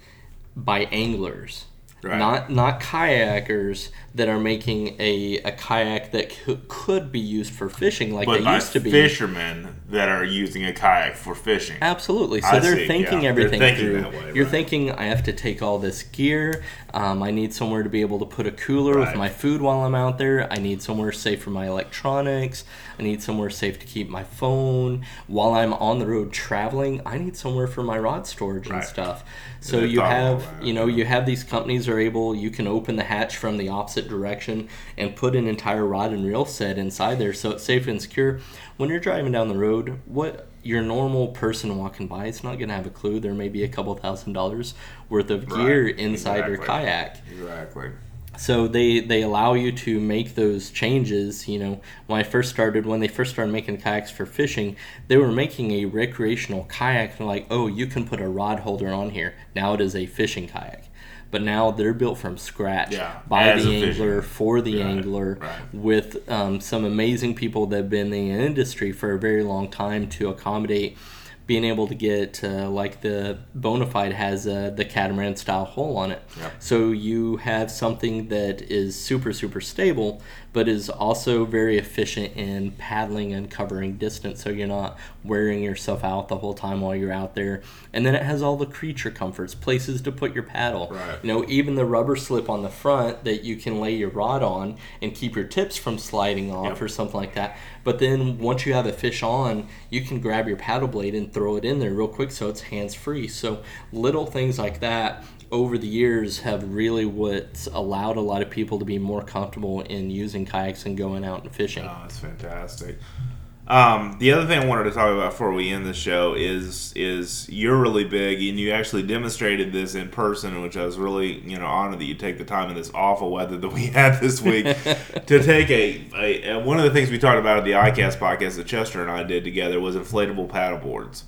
by anglers, Right. not not kayakers that are making a, a kayak that could, could be used for fishing like But they used to be. fishermen that are using a kayak for fishing. Absolutely. So I they're see, thinking yeah. everything They're thinking through. that way, You're right. thinking I have to take all this gear. Um, I need somewhere to be able to put a cooler Right. with my food while I'm out there. I need somewhere safe for my electronics. I need somewhere safe to keep my phone while I'm on the road traveling. I need somewhere for my rod storage and stuff. So you thought of all have, you know, you have these companies are able. You can open the hatch from the opposite direction and put an entire rod and reel set inside there, so it's safe and secure. When you're driving down the road, what your normal person walking by is not going to have a clue. There may be a couple thousand dollars worth of gear Right, inside your kayak. Exactly. So they they allow you to make those changes. You know, when I first started, when they first started making kayaks for fishing, they were making a recreational kayak. And like, oh, you can put a rod holder on here. Now it is a fishing kayak. But now they're built from scratch Yeah, by the angler for the Right, angler right. with um, some amazing people that have been in the industry for a very long time to accommodate being able to get uh, like the Bonafide has uh, the catamaran style hull on it. Yep. So you have something that is super super stable, but is also very efficient in paddling and covering distance. So you're not wearing yourself out the whole time while you're out there. And then it has all the creature comforts, places to put your paddle. Right. You know, even the rubber slip on the front that you can lay your rod on and keep your tips from sliding off Yep. or something like that. But then once you have a fish on, you can grab your paddle blade and throw it in there real quick so it's hands free. So little things like that over the years have really what allowed a lot of people to be more comfortable in using kayaks and going out and fishing. Oh, that's fantastic. Um, the other thing I wanted to talk about before we end the show is is you're really big and you actually demonstrated this in person, which I was really you know honored that you take the time in this awful weather that we <laughs> had this week <laughs> to take a, a, a one of the things we talked about at the ICAST podcast that Chester and I did together was inflatable paddle boards.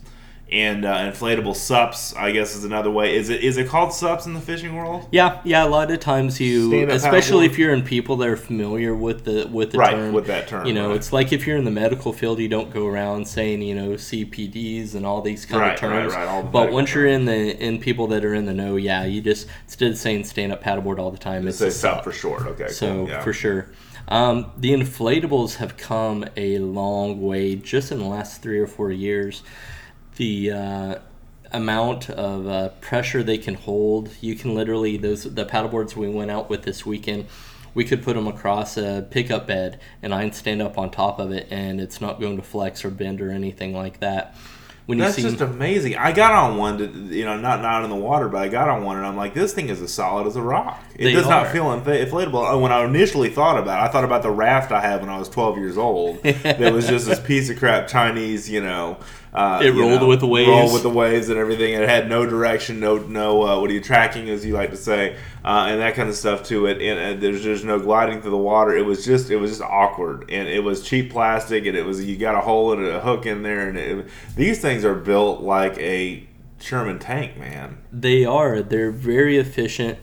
And uh, inflatable sups, I guess, is another way. Is it is it called sups in the fishing world? Yeah, yeah. A lot of times you, Stand-up especially if you're in people that are familiar with the with the Right, term, with that term, You know, right. it's like if you're in the medical field, you don't go around saying you know CPDs and all these kind Right, of terms. right, right, all the but medical once you're in the in people that are in the know, yeah, you just instead of saying stand up paddleboard all the time, it's Say a sup sup. for short. Okay, So cool, yeah. for sure. Um, the inflatables have come a long way just in the last three or four years. The uh, amount of uh, pressure they can hold, you can literally those the paddleboards we went out with this weekend. We could put them across a pickup bed, and I can stand up on top of it, and it's not going to flex or bend or anything like that. when That's you see just amazing. I got on one, to, you know, not not in the water, but I got on one, and I'm like, this thing is as solid as a rock. It does not feel infl- inflatable. Uh, When I initially thought about it, I thought about the raft I had when I was 12 years old. <laughs> that was just this piece of crap Chinese, you know. Uh, It rolled know, with the waves. Rolled with the waves and everything. And it had no direction, no no uh, what are you tracking, as you like to say, uh, and that kind of stuff to it. And, and there's just no gliding through the water. It was just it was just awkward, and it was cheap plastic, and it was you got a hole and a hook in there, and it, these things are built like a Sherman tank, man. They are. They're very efficient.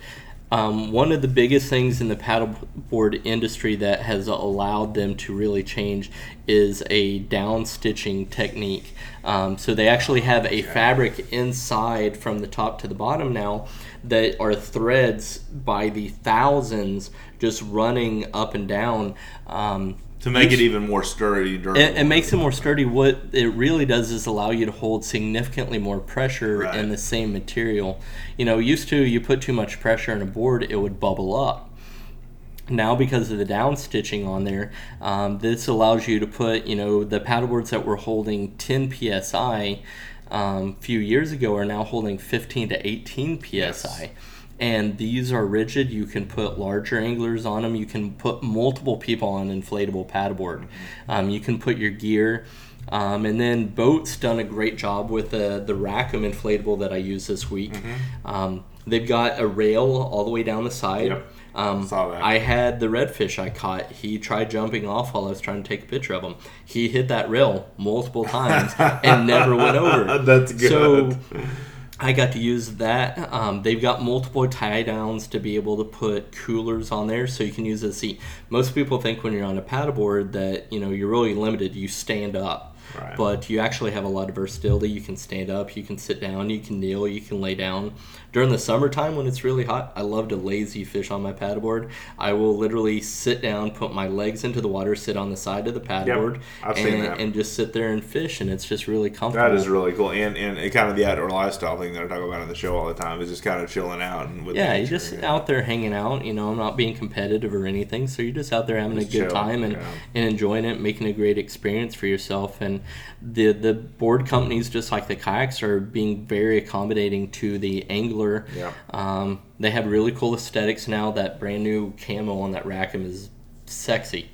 Um, one of the biggest things in the paddleboard industry that has allowed them to really change is a down stitching technique. Um, so they actually have a fabric inside from the top to the bottom now that are threads by the thousands just running up and down. Um, To make it even more sturdy, it, it makes it more sturdy. What it really does is allow you to hold significantly more pressure Right. in the same material. You know, used to you put too much pressure in a board, it would bubble up. Now, because of the down stitching on there, um, this allows you to put, you know, the paddleboards that were holding 10 psi um, a few years ago are now holding 15 to 18 psi. And these are rigid. You can put larger anglers on them. You can put multiple people on an inflatable paddleboard. Um, you can put your gear. Um, and then BOTE's done a great job with the, the Rackham inflatable that I used this week. Um, they've got a rail all the way down the side. Yep. Um, Saw that. I had the redfish I caught. He tried jumping off while I was trying to take a picture of him. He hit that rail multiple times <laughs> and never went over. That's good. So I got to use that. Um, they've got multiple tie downs to be able to put coolers on there, so you can use a seat. Most people think when you're on a paddleboard that you know you're really limited. You stand up. Right. But you actually have a lot of versatility. You can stand up, you can sit down, you can kneel, you can lay down. During the summertime when it's really hot, I love to lazy fish on my paddleboard. I will literally sit down, put my legs into the water, sit on the side of the paddleboard, seen and, and just sit there and fish, and it's just really comfortable. That is really cool, and and it kind of the outdoor lifestyle thing that I talk about in the show all the time is just kind of chilling out and with Yeah, you're just you know. out there hanging out. You know, I'm not being competitive or anything. So you're just out there having Just a good chill, time and, yeah. and enjoying it, making a great experience for yourself. And the the board companies, just like the kayaks, are being very accommodating to the angler. Yeah. Um, they have really cool aesthetics now. That brand new camo on that Rackham is sexy.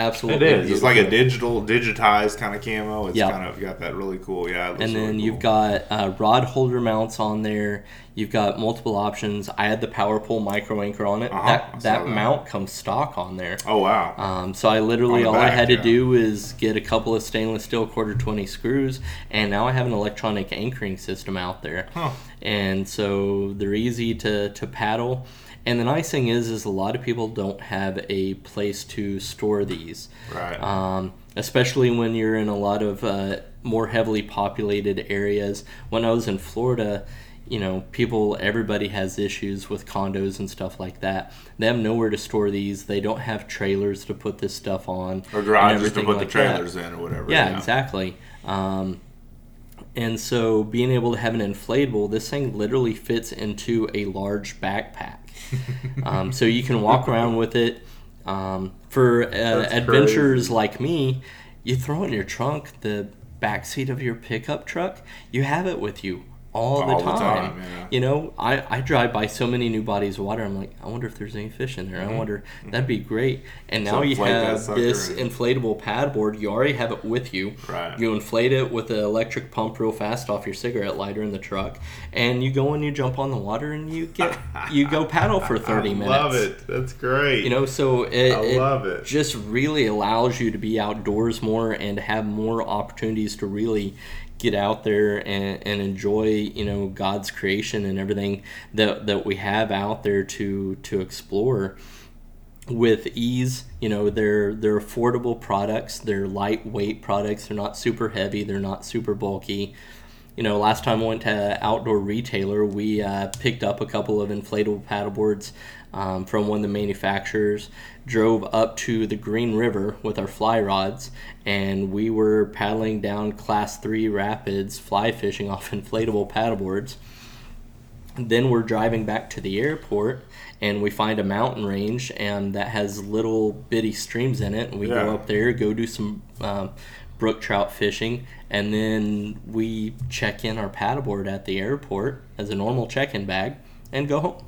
It Absolutely. is. It's like a digital, digitized kind of camo. It's Yeah. kind of got that really cool. Yeah. it looks And then really you've got uh, rod holder mounts on there. You've got multiple options. I had the power pole micro anchor on it. Uh-huh, That that that. mount comes stock on there. Oh wow. Um, so I literally all I back, had to yeah. do is get a couple of stainless steel quarter twenty screws, and now I have an electronic anchoring system out there. Huh. And so they're easy to, to paddle. And the nice thing is, is a lot of people don't have a place to store these Right. um, especially when you're in a lot of uh, more heavily populated areas. When I was in Florida, you know, people, everybody has issues with condos and stuff like that. They have nowhere to store these. They don't have trailers to put this stuff on. or garages to put like the that. trailers in or whatever. Yeah, exactly. Um, and so being able to have an inflatable, this thing literally fits into a large backpack. Um, so you can walk around with it. Um, for uh, adventurers crazy. like me, you throw it in your trunk, the back seat of your pickup truck, you have it with you all, All the the time. time, yeah. You know, I, I drive by so many new bodies of water. I'm like, I wonder if there's any fish in there. I wonder that'd be great. And Mm-hmm. So now you have this and- inflatable pad board. You already have it with you. Right. You inflate it with an electric pump real fast off your cigarette lighter in the truck, and you go and you jump on the water and you get <laughs> you go paddle for thirty I minutes. love it. That's great. You know, so it, I love it. just really allows you to be outdoors more and have more opportunities to really get out there and, and enjoy, you know, God's creation and everything that, that we have out there to to explore with ease. You know, they're they're affordable products. They're lightweight products. They're not super heavy. They're not super bulky. You know, last time I went to outdoor retailer, we uh, picked up a couple of inflatable paddleboards um, from one of the manufacturers. Drove up to the Green River with our fly rods, and we were paddling down Class Three rapids, fly fishing off <laughs> inflatable paddleboards. Then we're driving back to the airport and we find a mountain range and that has little bitty streams in it. And we Yeah. go up there, go do some um, brook trout fishing, and then we check in our paddleboard at the airport as a normal check-in bag and go home.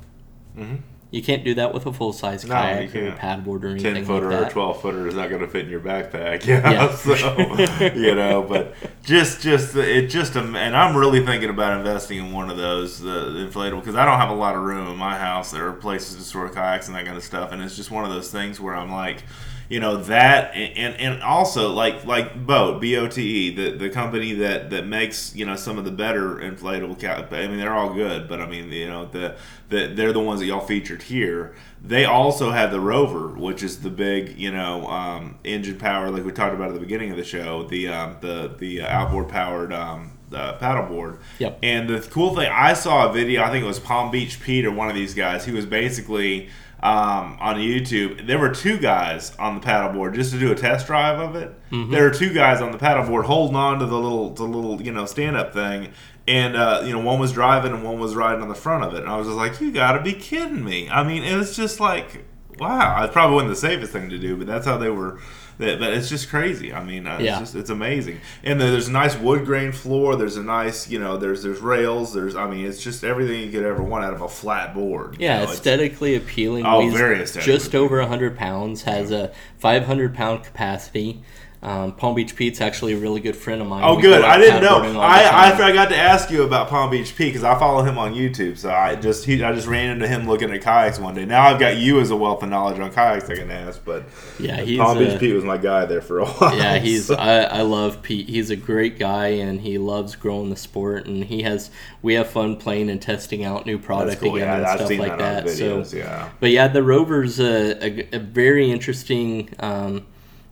Mhm. You can't do that with a full-size No, kayak or paddleboard or anything ten footer like or twelve footer is not going to fit in your backpack. <laughs> You know? Yeah. so you know, but just just it just and I'm really thinking about investing in one of those the, the inflatable because I don't have a lot of room in my house. There are places to store kayaks and that kind of stuff, and it's just one of those things where I'm like. You know that, and, and, also like like Boat B O T E the the company that that makes you know some of the better inflatable. Ca- I mean they're all good, but I mean you know the, the they're the ones that y'all featured here. They also have the Rover, which is the big, you know, um, engine power, like we talked about at the beginning of the show. The um, the the outboard powered um, uh, paddleboard. Yep. And the cool thing, I saw a video. I think it was Palm Beach Pete or one of these guys. He was basically um, on YouTube. There were two guys on the paddleboard just to do a test drive of it. There were two guys on the paddleboard holding on to the little the little you know stand up thing. And uh, you know, one was driving and one was riding on the front of it, and I was just like, "You got to be kidding me!" I mean, it was just like, wow. It probably wasn't the safest thing to do, but that's how they were. That, but it's just crazy. I mean, uh, Yeah. it's just it's amazing. And there's a nice wood grain floor. There's a nice, you know, there's there's rails. There's I mean, it's just everything you could ever want out of a flat board. you Yeah, know, it's- aesthetically appealing. Oh, very aesthetically Just over 100 pounds, has a 500 pound capacity. Um, Palm Beach Pete's actually a really good friend of mine. Oh, We good. go I didn't know. I, I forgot to ask you about Palm Beach Pete because I follow him on YouTube. So I just he, I just ran into him looking at kayaks one day. Now I've got you as a wealth of knowledge on kayaks I can ask. But Yeah, he's Palm Beach a- Pete was my guy there for a <laughs> while. yeah, he's. so- I, I love Pete. He's a great guy, and he loves growing the sport. And he has. We have fun playing and testing out new product cool. again Yeah, and I've stuff like that, that. videos. So, yeah. but yeah, the Rover's a, a, a very interesting um,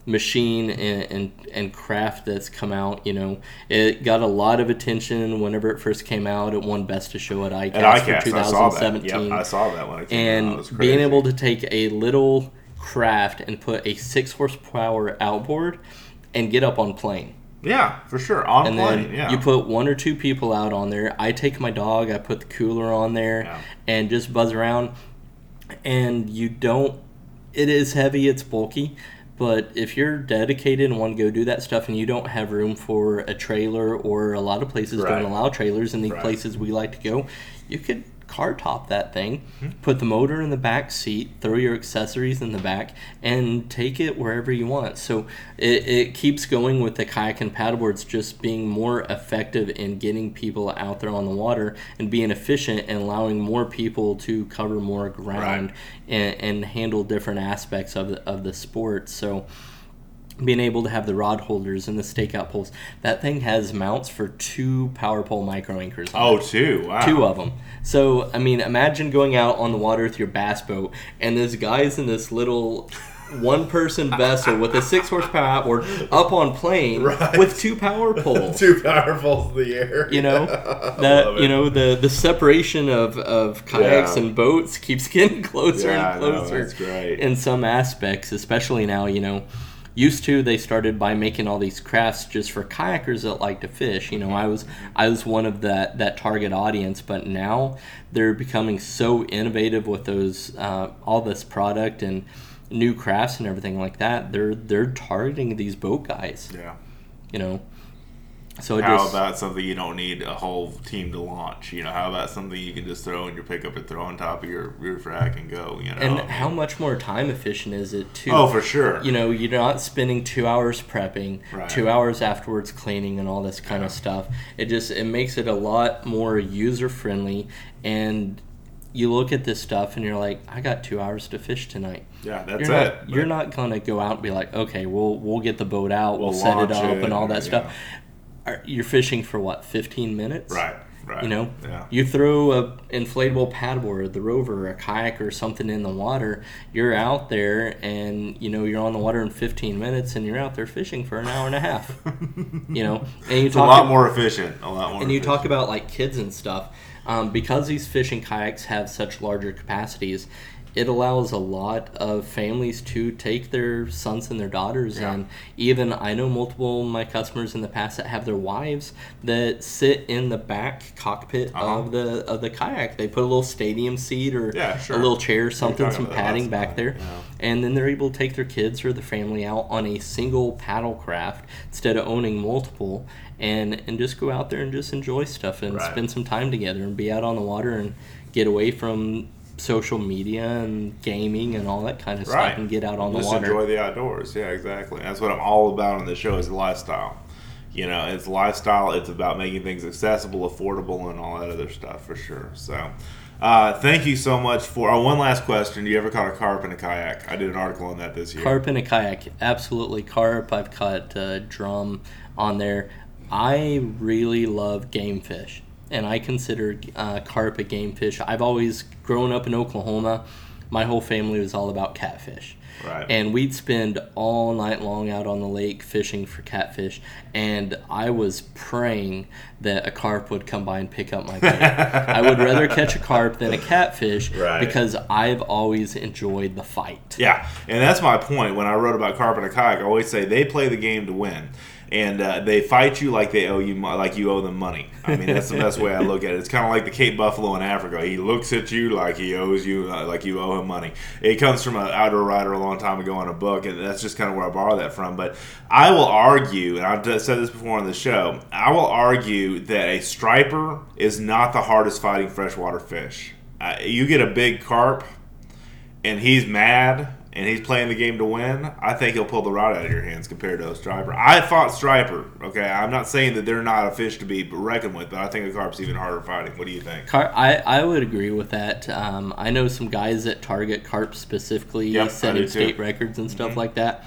machine and, and and craft that's come out. You know, it got a lot of attention whenever it first came out. It won Best of Show at ICAST, At for ICAST, I saw that. 2017 Yep, I saw that when it came out. And being able to take a little craft and put a six horsepower outboard and get up on plane. yeah, for sure on And plane. then yeah, you put one or two people out on there. I take my dog, I put the cooler on there Yeah. and just buzz around. And you don't, it is heavy, it's bulky. But if you're dedicated and want to go do that stuff and you don't have room for a trailer or a lot of places Right. don't allow trailers in the Right. places we like to go, you could car top that thing, Hmm. put the motor in the back seat, throw your accessories in the back, and take it wherever you want. So it, it keeps going with the kayak and paddleboards just being more effective in getting people out there on the water and being efficient and allowing more people to cover more ground and, and handle different aspects of the, of the sport. So being able to have the rod holders and the stakeout poles, that thing has mounts for two power pole micro anchors. oh it two wow two of them. So I mean, imagine going out on the water with your bass boat, and this guy's in this little one-person <laughs> vessel with a six horsepower outboard up on plane Right. with two power poles. <laughs> two power poles in the air. You know <laughs> that you know the the separation of of kayaks Yeah. and boats keeps getting closer Yeah, and closer that's great. in some aspects, especially now. You know, used to they started by making all these crafts just for kayakers that like to fish. You know, I was I was one of that that target audience, but now they're becoming so innovative with those uh, all this product and new crafts and everything like that. They're they're targeting these boat guys. yeah. You know. So How just about something you don't need a whole team to launch? You know, how about something you can just throw in your pickup and throw on top of your roof rack and go? You know, and how much more time efficient is it too? Oh, for sure. you know you're not spending two hours prepping Right. two hours afterwards cleaning and all this kind of stuff it just it makes it a lot more user friendly and you look at this stuff and you're like i got two hours to fish tonight yeah, that's you're it. not, you're not gonna go out and be like okay we'll we'll get the boat out we'll, We'll set it up it, and all that yeah. stuff Are- you're fishing for what 15 minutes right, right. you know, yeah. you throw a inflatable paddleboard, the rover, a kayak, or something in the water. You're out there, and you know you're on the water in 15 minutes, and you're out there fishing for an hour and a half. <laughs> you know, and you It's a talk lot more efficient. A lot more. and you talk about like kids and stuff um, because these fishing kayaks have such larger capacities it allows a lot of families to take their sons and their daughters Yeah. and even i know multiple of my customers in the past that have their wives that sit in the back cockpit Uh-huh. of the of the kayak they put a little stadium seat or Yeah, sure. a little chair or something some padding back there yeah. and then they're able to take their kids or the family out on a single paddle craft instead of owning multiple and and just go out there and just enjoy stuff and Right. spend some time together and be out on the water and get away from social media and gaming and all that kind of Right. stuff and get out on Just the water. enjoy the outdoors. Yeah, exactly. That's what I'm all about on the show is lifestyle. You know, it's lifestyle. It's about making things accessible, affordable, and all that other stuff for sure. So, uh, thank you so much for. Oh, one last question: Do you ever caught a carp in a kayak? I did an article on that this year. Carp in a kayak, absolutely carp. I've caught uh, drum on there. I really love game fish, and I consider uh, carp a game fish. I've always grown up in Oklahoma. My whole family was all about catfish. Right. And we'd spend all night long out on the lake fishing for catfish. And I was praying that a carp would come by and pick up my bait. <laughs> I would rather catch a carp than a catfish Right. because I've always enjoyed the fight. Yeah, and that's my point. When I wrote about carp in a kayak, I always say they play the game to win, and uh, they fight you like they owe you, mo- like you owe them money. I mean, that's the best way I look at it. It's kind of like the Cape Buffalo in Africa. He looks at you like he owes you, uh, like you owe him money. It comes from an outdoor writer a long time ago in a book, and that's just kind of where I borrow that from. But I will argue, and I've said this before on the show, I will argue that a striper is not the hardest fighting freshwater fish. Uh, you get a big carp and he's mad and he's playing the game to win, I think he'll pull the rod out of your hands compared to a striper. I fought striper. Okay, I'm not saying that they're not a fish to be reckoned with, but I think a carp's even harder fighting. What do you think? I, I would agree with that. Um, I know some guys that target carp specifically, Yep, setting state records and Mm-hmm. stuff like that.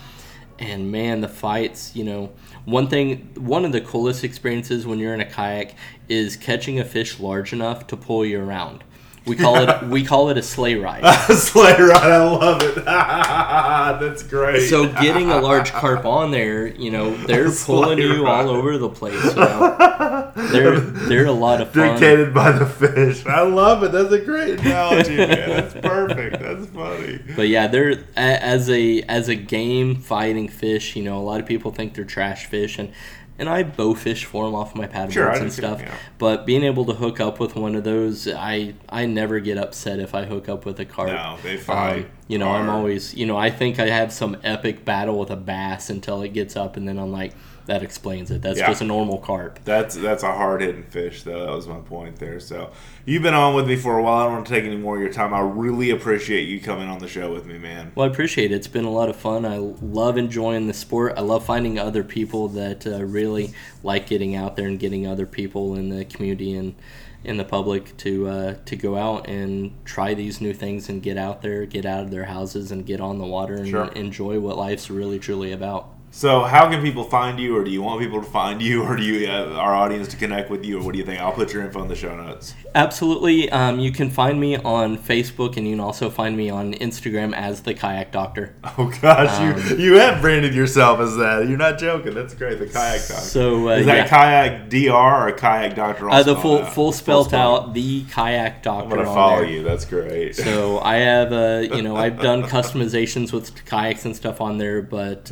And man, the fights, you know, one thing, one of the coolest experiences when you're in a kayak is catching a fish large enough to pull you around. We call it <laughs> we call it a sleigh ride. Sleigh ride, I love it. <laughs> That's great. So getting a large carp on there, you know, <laughs> they're pulling you all over the place. You know, they're they're a lot of fun. Dictated by the fish. I love it. That's a great analogy, man. That's perfect. That's funny. But yeah, they're as a as a game fighting fish. You know, a lot of people think they're trash fish, and and I bow fish for them off my paddleboards Sure, and stuff. yeah. But being able to hook up with one of those, I I never get upset if I hook up with a carp. No, they fight. Um, you know, I'm always, you know, I think I have some epic battle with a bass until it gets up, and then I'm like, that explains it. That's Yeah. just a normal carp. That's that's a hard hitting fish, though. That was my point there. So you've been on with me for a while. I don't want to take any more of your time. I really appreciate you coming on the show with me, man. Well, I appreciate it. It's been a lot of fun. I love enjoying the sport. I love finding other people that uh, really like getting out there and getting other people in the community and in the public to uh, to go out and try these new things and get out there, get out of their houses, and get on the water and Sure. enjoy what life's really truly about. So how can people find you, or do you want people to find you, or do you uh, our audience to connect with you, or what do you think? I'll put your info in the show notes. Absolutely. Um, you can find me on Facebook, and you can also find me on Instagram as the Kayak Doctor. <laughs> Oh gosh, Um, you you have branded yourself as that. You're not joking. That's great. The kayak doctor. So uh, Is that yeah. kayak dr or kayak doctor? Uh, the full out? full spelled spelled? out the kayak doctor. I'm gonna follow there. you. That's great. So I have uh, you know I've done <laughs> customizations with kayaks and stuff on there, but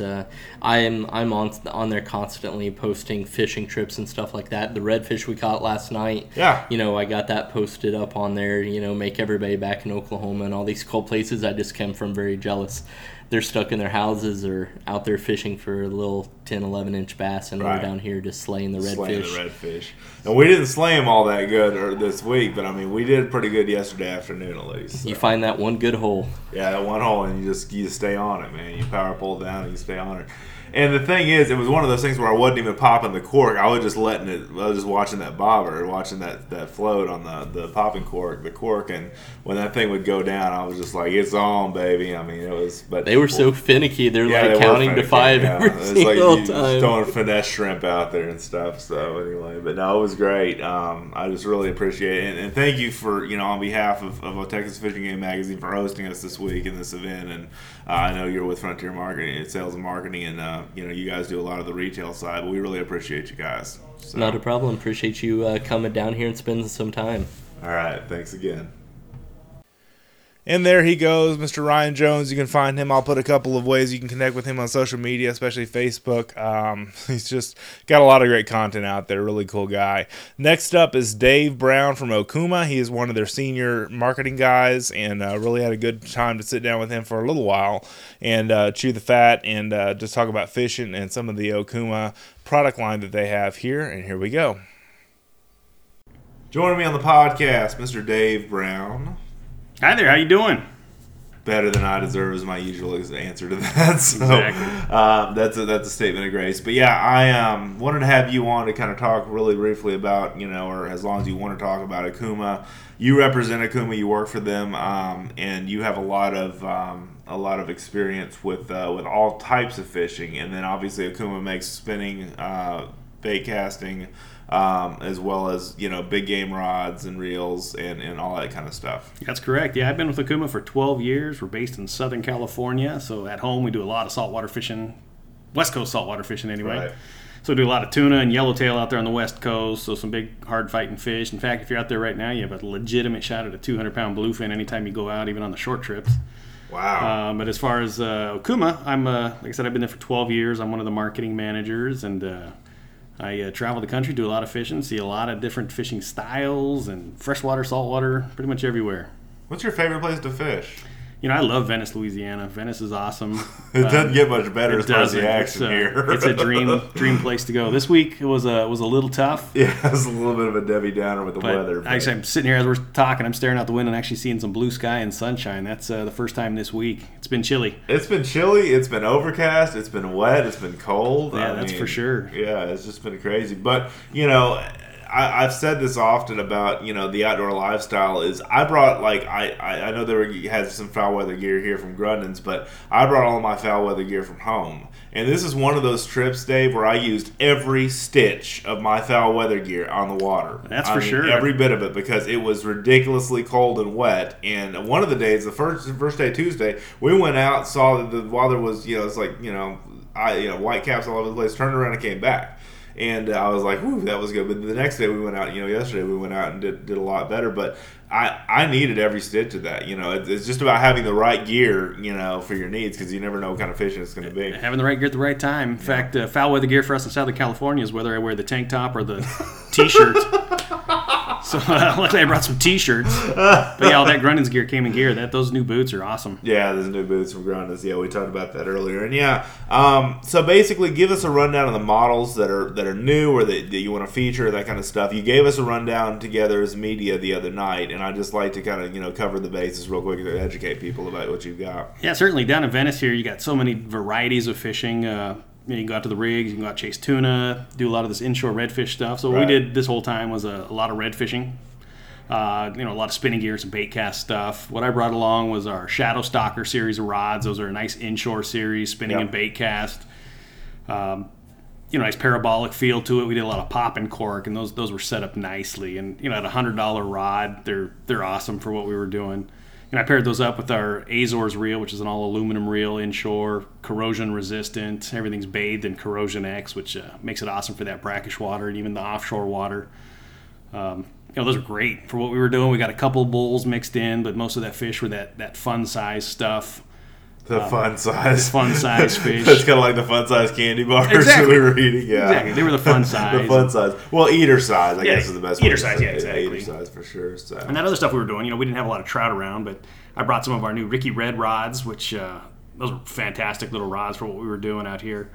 I am I'm on on there constantly posting fishing trips and stuff like that. The redfish we caught last night. Yeah. You know I got that posted up on there. You know make everybody back in Oklahoma and all these cold places I just came from very jealous. They're stuck in their houses or out there fishing for a little 10, 11 inch bass, and Right. we're down here just slaying the redfish. Slaying the redfish. And we didn't slay him all that good or this week, but I mean, we did pretty good yesterday afternoon at least. so. You find that one good hole. Yeah, that one hole, and you just you stay on it, man. You power pull down, and you stay on it. And the thing is, it was one of those things where I wasn't even popping the cork. I was just letting it. I was just watching that bobber, watching that that float on the the popping cork, the cork, and when that thing would go down, I was just like, "It's on, baby." I mean, it was. But They were so finicky. They're Yeah, like they counting to five yeah. every single like you time. throwing finesse shrimp out there and stuff. So anyway, but no, it was great. Um, I just really appreciate it, and, and thank you for you know on behalf of, of Texas Fish and Game Magazine for hosting us this week in this event. And uh, I know you're with Frontier Marketing, and Sales and Marketing, and uh, you know you guys do a lot of the retail side, but we really appreciate you guys. So, Not a problem. Appreciate you uh, coming down here and spending some time. all right, thanks again. And there he goes, Mr. Ryan Jones. You can find him. I'll put a couple of ways you can connect with him on social media, especially Facebook. Um, <laughs> he's just got a lot of great content out there. Really cool guy. Next up is Dave Brown from Okuma. He is one of their senior marketing guys, and uh, really had a good time to sit down with him for a little while and uh, chew the fat and uh, just talk about fishing and some of the Okuma product line that they have here. And here we go. Joining me on the podcast, Mr. Dave Brown. Hi there, how you doing? Better than I deserve is my usual answer to <laughs> that. So Exactly. um, that's a, that's a statement of grace. But yeah, I um, wanted to have you on to kind of talk really briefly about you know, or as long as you want to talk about Okuma. You represent Okuma. You work for them, um, and you have a lot of um, a lot of experience with uh, with all types of fishing. And then obviously Okuma makes spinning, uh, bait casting. Um, as well as you know big game rods and reels and, and all that kind of stuff. That's correct. Yeah, I've been with Okuma for 12 years. We're based in Southern California, so at home we do a lot of saltwater fishing, West Coast saltwater fishing anyway. Right. So we do a lot of tuna and yellowtail out there on the West Coast. So some big hard fighting fish. In fact, if you're out there right now, you have a legitimate shot at a 200 pound bluefin anytime you go out, even on the short trips. Wow. Um, but as far as uh, Okuma, I'm uh, like I said, I've been there for 12 years. I'm one of the marketing managers, and uh, I uh, travel the country, do a lot of fishing, see a lot of different fishing styles and freshwater, saltwater, pretty much everywhere. What's your favorite place to fish? You know, I love Venice, Louisiana. Venice is awesome. <laughs> It doesn't get much better as far as the action it's, a, here. it's a dream <laughs> dream place to go. This week it was a was a little tough. yeah, it was a little bit of a Debbie Downer with the But weather. but- actually, I'm sitting here as we're talking. I'm staring out the window and actually seeing some blue sky and sunshine. That's uh, the first time this week. It's been chilly. it's been chilly. It's been overcast. It's been wet. It's been cold. Yeah, I that's mean, for sure. Yeah, it's just been crazy. But you know, I, I've said this often about you know the outdoor lifestyle. Is I brought like I I, I know there were, had some foul weather gear here from Grundéns, but I brought all my foul weather gear from home. And this is one of those trips, Dave, where I used every stitch of my foul weather gear on the water. That's I for mean, sure. Every bit of it because it was ridiculously cold and wet. And one of the days, the first first day, Tuesday, we went out, saw that the while there was you know it's like you know I you know white caps all over the place. Turned around and came back. And uh, I was like, "Ooh, that was good." But the next day we went out. You know, yesterday we went out and did, did a lot better. But I I needed every stitch of that. You know, it's, it's just about having the right gear. You know, for your needs because you never know what kind of fishing it's going to be. Having the right gear at the right time. In fact, uh, foul weather gear for us in Southern California is whether I wear the tank top or the t-shirt. <laughs> so <laughs> uh, luckily I brought some t-shirts. But yeah, all that Grundéns gear came in gear. That those new boots are awesome. Yeah, those new boots from Grundéns. Yeah, we talked about that earlier. And yeah, um, so basically, give us a rundown of the models that are that are new or that, that you want to feature, that kind of stuff. You gave us a rundown together as media the other night, and I just like to kind of you know cover the bases real quick to educate people about what you've got. Yeah, certainly down in Venice here, you got so many varieties of fishing. Uh, you, can go out to the rigs, you can go out chase tuna, do a lot of this inshore redfish stuff. So what Right. we did this whole time was a, a lot of red fishing. Uh, you know, a lot of spinning gear, some bait cast stuff. What I brought along was our Shadow Stalker series of rods. Those are a nice inshore series, spinning Yep. and bait cast. Um, you know, nice parabolic feel to it. We did a lot of pop and cork, and those those were set up nicely. And you know, at a hundred dollar rod, they're they're awesome for what we were doing. And I paired those up with our Azores reel, which is an all aluminum reel inshore, corrosion resistant. Everything's bathed in Corrosion X, which uh, makes it awesome for that brackish water and even the offshore water. Um, you know, those are great for what we were doing. We got a couple bowls mixed in, but most of that fish were that that fun size stuff. The fun size, fun size <laughs> fish. That's kind of like the fun size candy bars Exactly. that we were eating. Yeah, Exactly. They were the fun <laughs> size. the fun size. Well, eater size, I Yeah, guess, is the best. eater size, yeah, exactly. eater size for sure. So. And that other stuff we were doing, you know, we didn't have a lot of trout around, but I brought some of our new Ricky Red rods, which uh, those were fantastic little rods for what we were doing out here.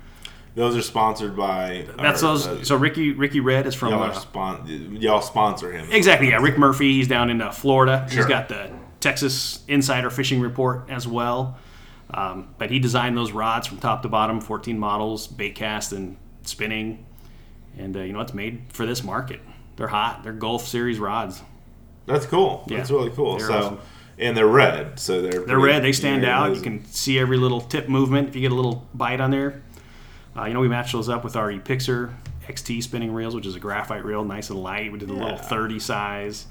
Those are sponsored by. That's or, those. uh, so Ricky Ricky Red is from y'all, uh, spon- y'all sponsor him. exactly yeah Rick Murphy. He's down in uh, Florida. Sure. He's got the Texas Insider Fishing Report as well. Um, but he designed those rods from top to bottom, 14 models, bait cast and spinning, and uh, you know it's made for this market. They're hot. They're Gulf Series rods. That's cool. Yeah. That's really cool. They're so, awesome. and they're red, so they're They're red. They stand out. You can see every little tip movement if you get a little bite on there. Uh, you know, we matched those up with our Epixor XT spinning reels, which is a graphite reel, nice and light. We did a little 30 size.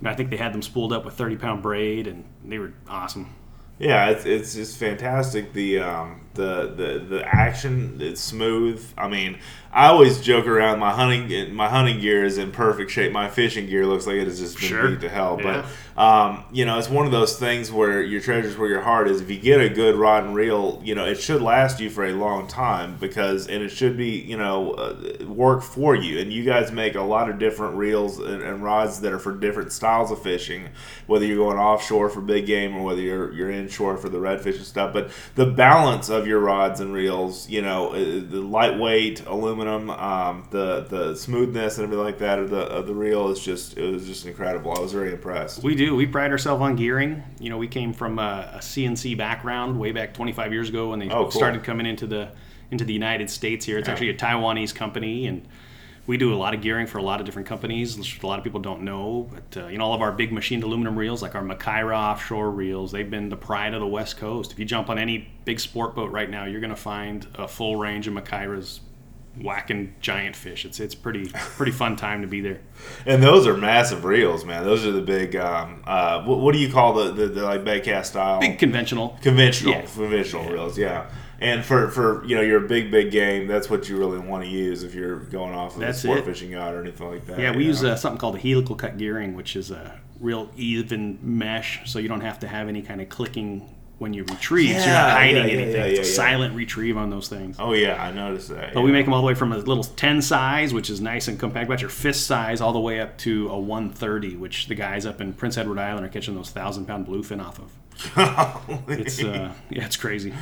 And I think they had them spooled up with 30 pound braid, and they were awesome. Yeah, it's, it's just fantastic. The um, the the the action it's smooth. I mean, I always joke around my hunting my hunting gear is in perfect shape. My fishing gear looks like it has just been Sure. beat to hell. Yeah. But um, you know, it's one of those things where your treasure's where your heart is. If you get a good rod and reel, you know, it should last you for a long time because and it should be you know uh, work for you. And you guys make a lot of different reels and, and rods that are for different styles of fishing, whether you're going offshore for big game or whether you're you're inshore for the redfish and stuff. But the balance of your rods and reels, you know, uh, the lightweight aluminum, um, the the smoothness and everything like that of the of the reel is just it was just incredible. I was very impressed. We do. We pride ourselves on gearing. You know, we came from a, a CNC background way back 25 years ago when they Oh, cool. started coming into the into the United States here. It's actually a Taiwanese company, and we do a lot of gearing for a lot of different companies. which A lot of people don't know, but uh, you know, all of our big machined aluminum reels, like our Makaira offshore reels, they've been the pride of the West Coast. If you jump on any big sport boat right now, you're going to find a full range of Makairas whacking giant fish. It's it's pretty pretty fun time to be there. And those are massive reels, man. Those are the big. Um, uh, what, what do you call the, the, the like baitcast style? Big conventional. conventional, Yeah. conventional reels. Yeah. And for, for you know your big big game, that's what you really want to use if you're going off of That's a sport it. fishing yacht or anything like that. Yeah, we use uh, something called a helical cut gearing, which is a real even mesh, so you don't have to have any kind of clicking when you retrieve. so you're Yeah, not hiding yeah, yeah, anything. yeah, it's a yeah, yeah. silent retrieve on those things. Oh yeah, I noticed that. But yeah. we make them all the way from a little 10 size, which is nice and compact, about your fist size, all the way up to a 130, which the guys up in Prince Edward Island are catching those thousand pound bluefin off of. It's uh, yeah, it's crazy.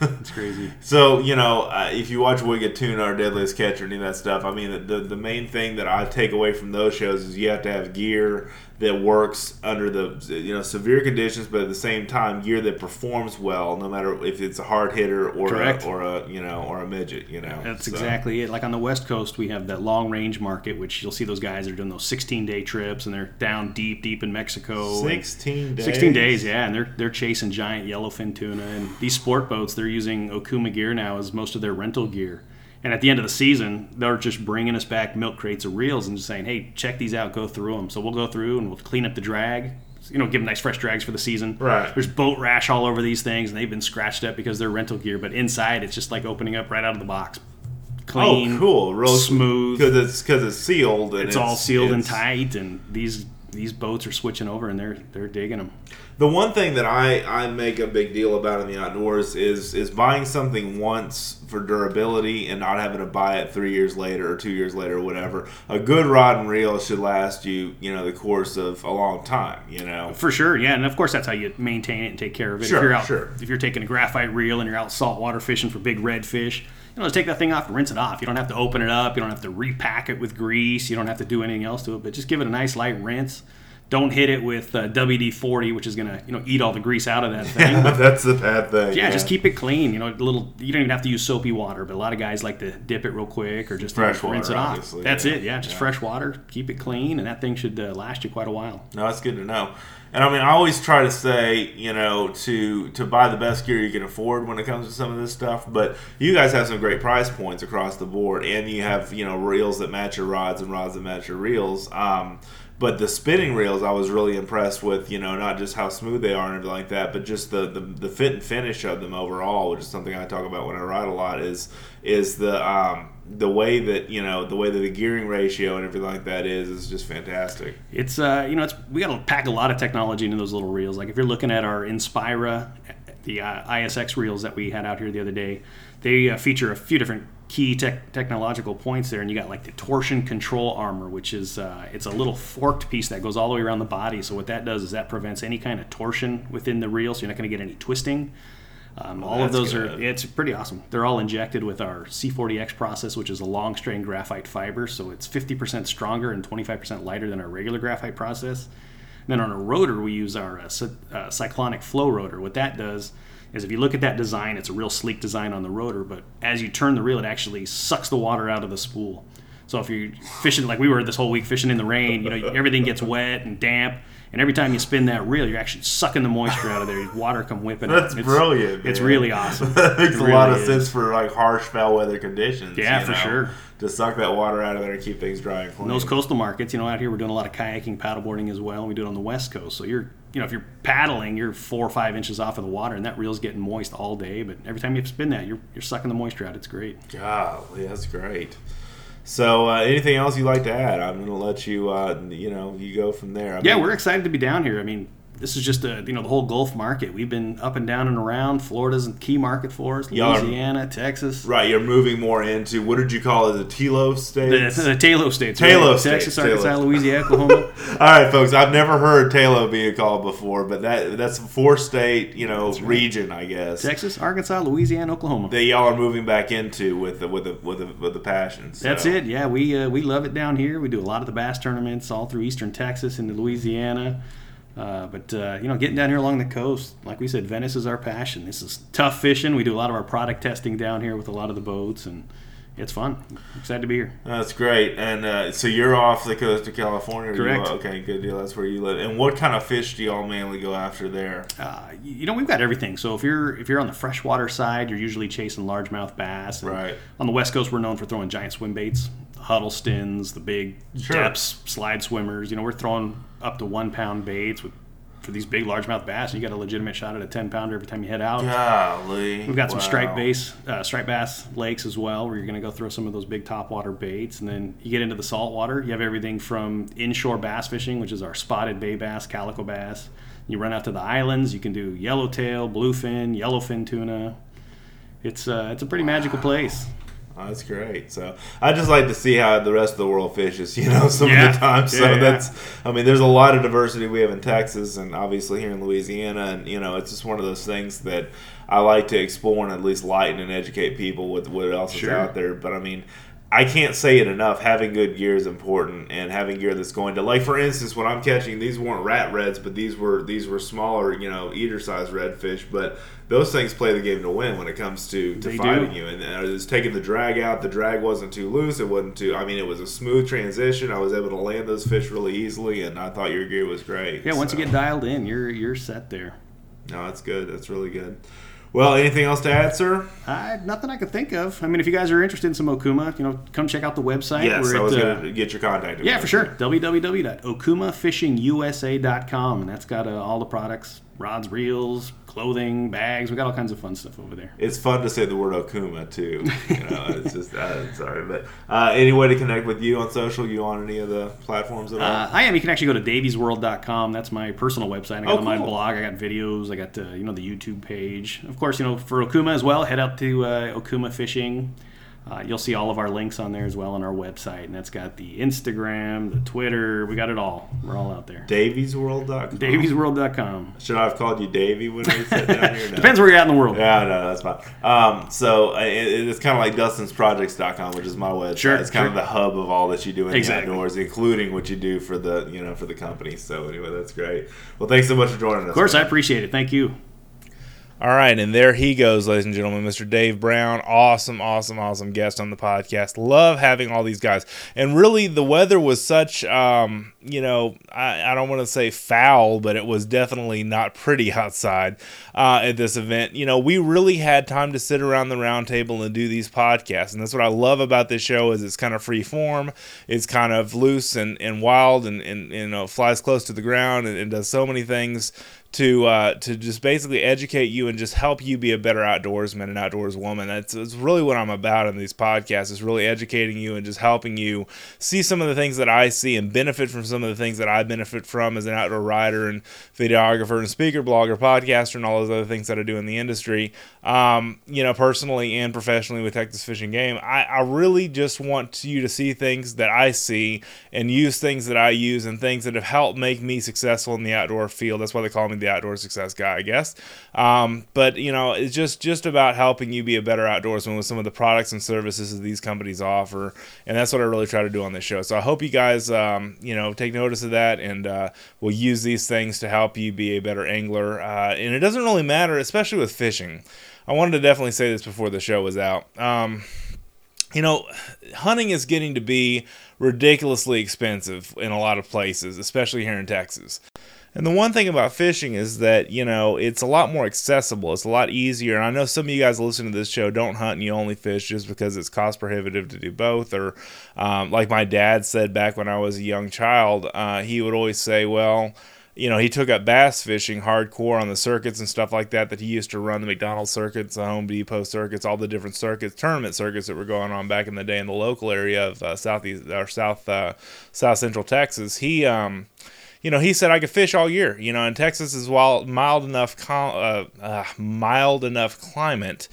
It's crazy. <laughs> So you know, uh, if you watch Wicked Tuna or Deadliest Catch or any of that stuff, I mean, the, the the main thing that I take away from those shows is you have to have gear that works under the you know severe conditions, but at the same time, gear that performs well, no matter if it's a hard hitter or a, or a you know or a midget. You know, That's So- exactly it. Like on the West Coast, we have that long range market, which you'll see those guys that are doing those 16 day trips and they're down deep, deep in Mexico. Sixteen days. 16 days, yeah, and they're they're chasing giant yellowfin tuna. And these sport boats, they're using Okuma gear now as most of their rental gear. And at the end of the season, they're just bringing us back milk crates of reels and just saying, "Hey, check these out, go through them." So we'll go through and we'll clean up the drag. You know, give them nice fresh drags for the season. Right. There's boat rash all over these things, and they've been scratched up because they're rental gear. But inside, it's just like opening up right out of the box. Clean, Oh, cool. Real smooth. because it's because it's sealed. And It's, all sealed and tight, and these these boats are switching over, and they're they're digging them. The one thing that I, I make a big deal about in the outdoors is is buying something once for durability and not having to buy it three years later or two years later or whatever. A good rod and reel should last you, you know, the course of a long time. You know, For sure, yeah, and of course that's how you maintain it and take care of it. Sure, if you're out, sure. if you're taking a graphite reel and you're out saltwater fishing for big redfish, you know, just take that thing off and rinse it off. You don't have to open it up. You don't have to repack it with grease. You don't have to do anything else to it. But just give it a nice light rinse. Don't hit it with uh, WD-40, which is gonna you know eat all the grease out of that <laughs> thing. but <laughs> that's the bad thing. Yeah, just keep it clean. You know, a little. You don't even have to use soapy water, but a lot of guys like to dip it real quick or just Fresh rinse water, it off. That's yeah. it. Yeah, just Yeah. fresh water. Keep it clean, and that thing should uh, last you quite a while. No, that's good to know. And I mean, I always try to say, you know, to to buy the best gear you can afford when it comes to some of this stuff. But you guys have some great price points across the board, and you have you know reels that match your rods and rods that match your reels. Um, but the spinning reels, I was really impressed with. You know, not just how smooth they are and everything like that, but just the the, the fit and finish of them overall, which is something I talk about when I ride a lot. Is is the um, the way that you know the way that the gearing ratio and everything like that is is just fantastic. It's uh, you know, it's we got to pack a lot of technology into those little reels. Like if you're looking at our Inspira, the uh, ISX reels that we had out here the other day, they uh, feature a few different key tech technological points there, and you got like the torsion control armor, which is uh, it's a little forked piece that goes all the way around the body. So what that does is that prevents any kind of torsion within the reel, so you're not going to get any twisting. Um, all of those are it's pretty awesome. They're all injected with our C40X process, which is a long strain graphite fiber. So it's 50% stronger and 25% lighter than our regular graphite process. And then on a rotor, we use our uh, cy- uh, cyclonic flow rotor. What that does is if you look at that design, it's a real sleek design on the rotor, but as you turn the reel, it actually sucks the water out of the spool. So if you're fishing like we were this whole week fishing in the rain, you know everything gets wet and damp, and every time you spin that reel, you're actually sucking the moisture out of there. Water come whipping. That's It's- brilliant. It's really <laughs> awesome. that makes a lot of really sense for like harsh foul weather conditions. Yeah, for know, sure. To suck that water out of there and keep things dry and clean. And those coastal markets, you know, out here we're doing a lot of kayaking, paddleboarding as well. and We do it on the west coast, so you're you know, if you're paddling, you're four or five inches off of the water, and that reel's getting moist all day. But every time you spin that, you're you're sucking the moisture out. It's great. Golly, that's great. So, uh, anything else you'd like to add? I'm going to let you, uh, you know, you go from there. I Yeah, mean, we're excited to be down here. I mean, this is just a you know the whole Gulf market. We've been up and down and around. Florida's a key market for us. Y'all are- Louisiana, Texas, right. You're moving more into what did you call it? The Telo the, states. the Talos states, Talos right? states, Texas, Arkansas, Talos. Louisiana, <laughs> Oklahoma. All right, folks. I've never heard Talo being called before, but that that's a four state, you know, region, I guess. Texas, Arkansas, Louisiana, Oklahoma. That y'all are moving back into with the with the with the, with the passion. so. That's it. Yeah, we uh, we love it down here. We do a lot of the bass tournaments all through eastern Texas into Louisiana. Uh, but uh, you know, getting down here along the coast, like we said, Venice is our passion. This is tough fishing. We do a lot of our product testing down here with a lot of the boats, and it's fun. excited to be here. That's great. And uh, so you're off the coast of California. or you- Correct. okay, good deal. That's where you live. And what kind of fish do y'all mainly go after there? Uh, you know, we've got everything. So if you're if you're on the freshwater side, you're usually chasing largemouth bass. Right. On the west coast, we're known for throwing giant swim baits, the Huddlestons, the big Sure. Deps Slide Swimmers. You know, we're throwing up to one pound baits with for these big largemouth bass. And you got a legitimate shot at a ten pounder every time you head out. Golly. We've got some Wow. striped bass, uh, striped bass lakes as well, where you're going to go throw some of those big topwater baits, and then you get into the saltwater. You have everything from inshore bass fishing, which is our spotted bay bass, calico bass. You run out to the islands. You can do yellowtail, bluefin, yellowfin tuna. It's uh, it's a pretty magical place. Oh, that's great. So I just like to see how the rest of the world fishes, <laughs> you know, some Yeah. of the time. So Yeah, yeah. that's, I mean, there's a lot of diversity we have in Texas and obviously here in Louisiana. And, you know, it's just one of those things that I like to explore and at least lighten and educate people with what else is out there. But I mean, I can't say it enough. Having good gear is important, and having gear that's going to, like for instance, when I'm catching these weren't rat reds, but these were these were smaller, you know, eater sized redfish. But those things play the game to win when it comes to to They fighting do. you. And it was taking the drag out. The drag wasn't too loose. It wasn't too. I mean, it was a smooth transition. I was able to land those fish really easily, and I thought your gear was great. Yeah, once So, you get dialed in, you're you're set there. no, that's good. That's really good. Well, anything else to add, sir? Uh, nothing I could think of. I mean, if you guys are interested in some Okuma, you know, come check out the website. Yes, We're I at, was going to get your contact. Yeah, for sure. www.okumafishingusa.com, and that's got uh, all the products: rods, reels, clothing, bags. We got all kinds of fun stuff over there. It's fun to say the word Okuma too. <laughs> You know, it's just uh, sorry, but uh, any way to connect with you on social? You on any of the platforms at all? Uh, I am. You can actually go to daviesworld.com. That's my personal website. I got Oh, on my blog. I got videos. I got uh, you know the YouTube page. Of course, you know for Okuma as well. Head out to uh, Okuma Fishing. Uh, you'll see all of our links on there as well on our website, and that's got the Instagram, the Twitter. We got it all. We're all out there. DaviesWorld.com. Daviesworld.com. Should I have called you Davy when we sat down here? <laughs> No. Depends where you're at in the world. Yeah, no, that's fine. Um, so it, it's kind of like DustinsProjects.com, which is my website. Sure, it's kind of the hub of all that you do in Exactly. the outdoors, including what you do for the you know for the company. So anyway, that's great. Well, thanks so much for joining us. Of course, I appreciate it. Thank you. All right, and there he goes, ladies and gentlemen, Mr. Dave Brown. Awesome, awesome, awesome guest on the podcast. Love having all these guys. And really, the weather was such, um, you know, I, I don't want to say foul, but it was definitely not pretty <laughs> outside uh, at this event. You know, we really had time to sit around the round table and do these podcasts. And that's what I love about this show is it's kind of free form. It's kind of loose and, and wild and, and, you know, flies close to the ground and, and does so many things to uh, to just basically educate you and just help you be a better outdoorsman and outdoors woman. That's, that's really what I'm about in these podcasts is really educating you and just helping you see some of the things that I see and benefit from some of the things that I benefit from as an outdoor writer and videographer and speaker, blogger, podcaster, and all those other things that I do in the industry. Um, you know, personally and professionally with Texas Fish and Game, I, I really just want you to see things that I see and use things that I use and things that have helped make me successful in the outdoor field. That's why they call me the outdoor success guy, I guess. Um, but you know, it's just just about helping you be a better outdoorsman with some of the products and services that these companies offer, and that's what I really try to do on this show. So I hope you guys, um, you know, take notice of that and uh, will use these things to help you be a better angler. Uh, and it doesn't really matter, especially with fishing. I wanted to definitely say this before the show was out. Um, you know, hunting is getting to be ridiculously expensive in a lot of places, especially here in Texas. And the one thing about fishing is that, you know, it's a lot more accessible. It's a lot easier. And I know some of you guys listening to this show don't hunt and you only fish just because it's cost prohibitive to do both. Or, um, like my dad said back when I was a young child, uh, he would always say, well, you know, he took up bass fishing hardcore on the circuits and stuff like that that he used to run the McDonald's circuits, the Home Depot circuits, all the different circuits, tournament circuits that were going on back in the day in the local area of uh, southeast or south uh, south central Texas. He um, you know, he said I could fish all year. You know, and Texas is wild, mild enough, uh, uh, mild enough climate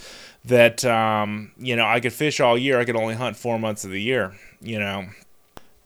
that um, you know I could fish all year. I could only hunt four months of the year. You know,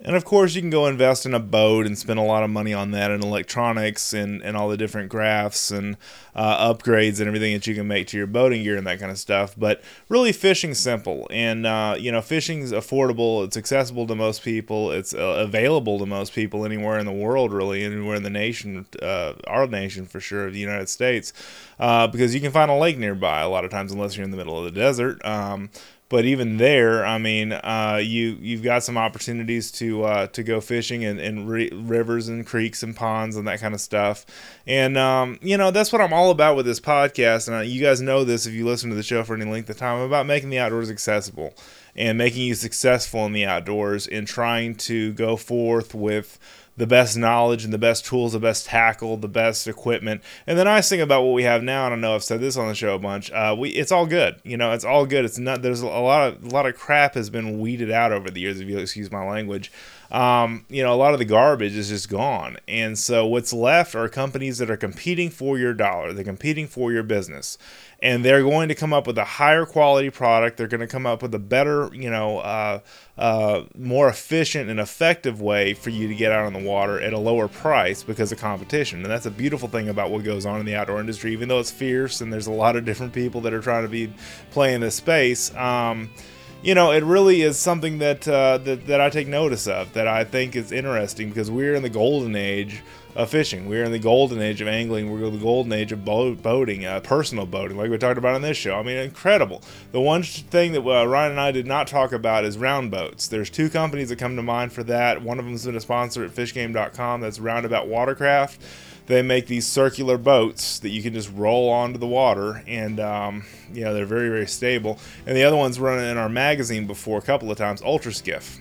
and of course, you can go invest in a boat and spend a lot of money on that and electronics and, and all the different graphs and uh, upgrades and everything that you can make to your boating gear and that kind of stuff. But really, fishing's simple. And, uh, you know, fishing's affordable. It's accessible to most people. It's uh, available to most people anywhere in the world, really, anywhere in the nation, uh, our nation for sure, the United States, uh, because you can find a lake nearby a lot of times, unless you're in the middle of the desert. Um, but even there, I mean, uh, you you've got some opportunities to uh, to go fishing in, in re- rivers and creeks and ponds and that kind of stuff. And um, you know that's what I'm all about with this podcast. And uh, you guys know this if you listen to the show for any length of time. I'm about making the outdoors accessible and making you successful in the outdoors and trying to go forth with the best knowledge and the best tools, the best tackle, the best equipment. And the nice thing about what we have now, and I know I've said this on the show a bunch, uh, we it's all good. You know, it's all good. It's not there's a lot of a lot of crap has been weeded out over the years, if you excuse my language. Um, you know, a lot of the garbage is just gone. And so what's left are companies that are competing for your dollar. They're competing for your business and they're going to come up with a higher quality product. They're going to come up with a better, you know, uh, uh, more efficient and effective way for you to get out on the water at a lower price because of competition. And that's a beautiful thing about what goes on in the outdoor industry, even though it's fierce and there's a lot of different people that are trying to be playing this space. Um, you know, it really is something that, uh, that that I take notice of that I think is interesting because we're in the golden age of fishing. We're in the golden age of angling. We're in the golden age of boat, boating, uh, personal boating, like we talked about on this show. I mean, incredible. The one thing that uh, Ryan and I did not talk about is round boats. There's two companies that come to mind for that. One of them's been a sponsor at fishgame.com. That's Roundabout Watercraft. They make these circular boats that you can just roll onto the water, and um, you know they're very very stable. And the other one's running in our magazine before a couple of times, Ultra Skiff.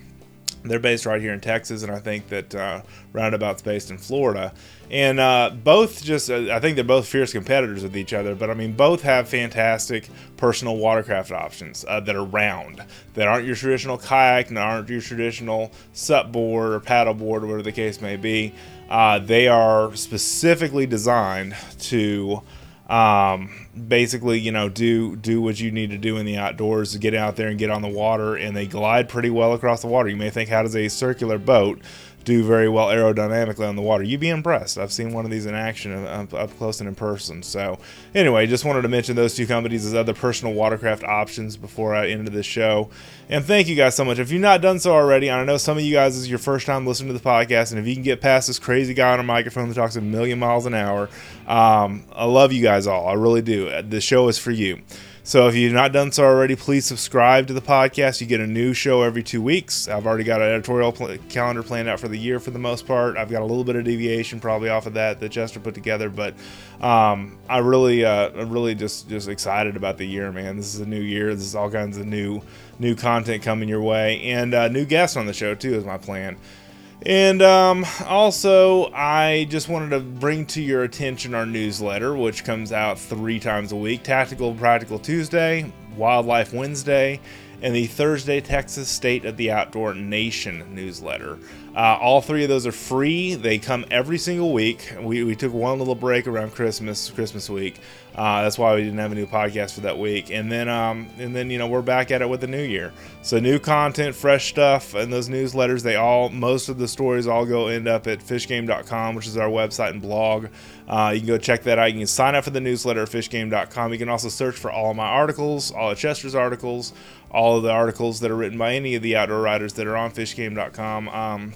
They're based right here in Texas, and I think that uh, Roundabout's based in Florida. And uh, both just, uh, I think they're both fierce competitors with each other, but I mean, both have fantastic personal watercraft options uh, that are round, that aren't your traditional kayak, and aren't your traditional sup board or paddle board, or whatever the case may be. Uh, they are specifically designed to um, basically, you know, do do what you need to do in the outdoors to get out there and get on the water, and they glide pretty well across the water. You may think, how does a circular boat do very well aerodynamically on the water. You'd be impressed. I've seen one of these in action up, up, close and in person. So, anyway, just wanted to mention those two companies as other personal watercraft options before I ended the show. And thank you guys so much. If you've not done so already, I know some of you guys is your first time listening to the podcast, and if you can get past this crazy guy on a microphone that talks a million miles an hour, um, I love you guys all. I really do. The show is for you. So if you've not done so already, please subscribe to the podcast. You get a new show every two weeks. I've already got an editorial pl- calendar planned out for the year for the most part. I've got a little bit of deviation probably off of that that Chester put together, but um, I really, uh, I'm really just just excited about the year, man. This is a new year. This is all kinds of new new content coming your way, and uh, new guests on the show too is my plan. And um, also, I just wanted to bring to your attention our newsletter, which comes out three times a week Tactical Practical Tuesday, Wildlife Wednesday, and the Thursday Texas State of the Outdoor Nation newsletter. Uh, all three of those are free. They come every single week. We, we took one little break around Christmas, Christmas week. Uh, that's why we didn't have a new podcast for that week. And then, um, and then you know, we're back at it with the new year. So new content, fresh stuff, and those newsletters. They all, most of the stories all go end up at fishgame.com, which is our website and blog. Uh, you can go check that out. You can sign up for the newsletter at fishgame.com. You can also search for all of my articles, all of Chester's articles, all of the articles that are written by any of the outdoor writers that are on fishgame.com. Um,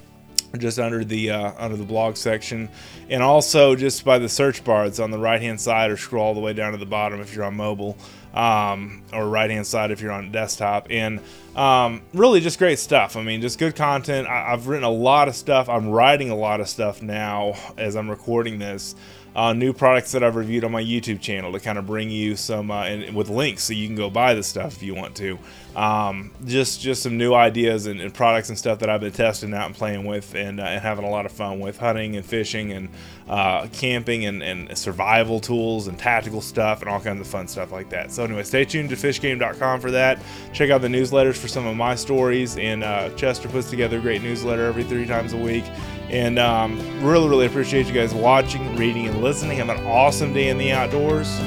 just under the uh, under the blog section, and also just by the search bar. It's on the right hand side, or scroll all the way down to the bottom if you're on mobile, um, or right hand side if you're on desktop. And um, really, just great stuff. I mean, just good content. I, have written a lot of stuff. I'm writing a lot of stuff now as I'm recording this. uh, new products that I've reviewed on my YouTube channel to kind of bring you some uh, and with links so you can go buy the stuff if you want to. Um, just just some new ideas and, and, products and stuff that I've been testing out and playing with and, uh, and having a lot of fun with hunting and fishing and uh, camping and, and survival tools and tactical stuff and all kinds of fun stuff like that. So anyway, stay tuned to fishgame.com for that. Check out the newsletters for some of my stories and uh, Chester puts together a great newsletter every three times a week. And um, really, really appreciate you guys watching, reading, and listening. Have an awesome day in the outdoors.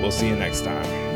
We'll see you next time.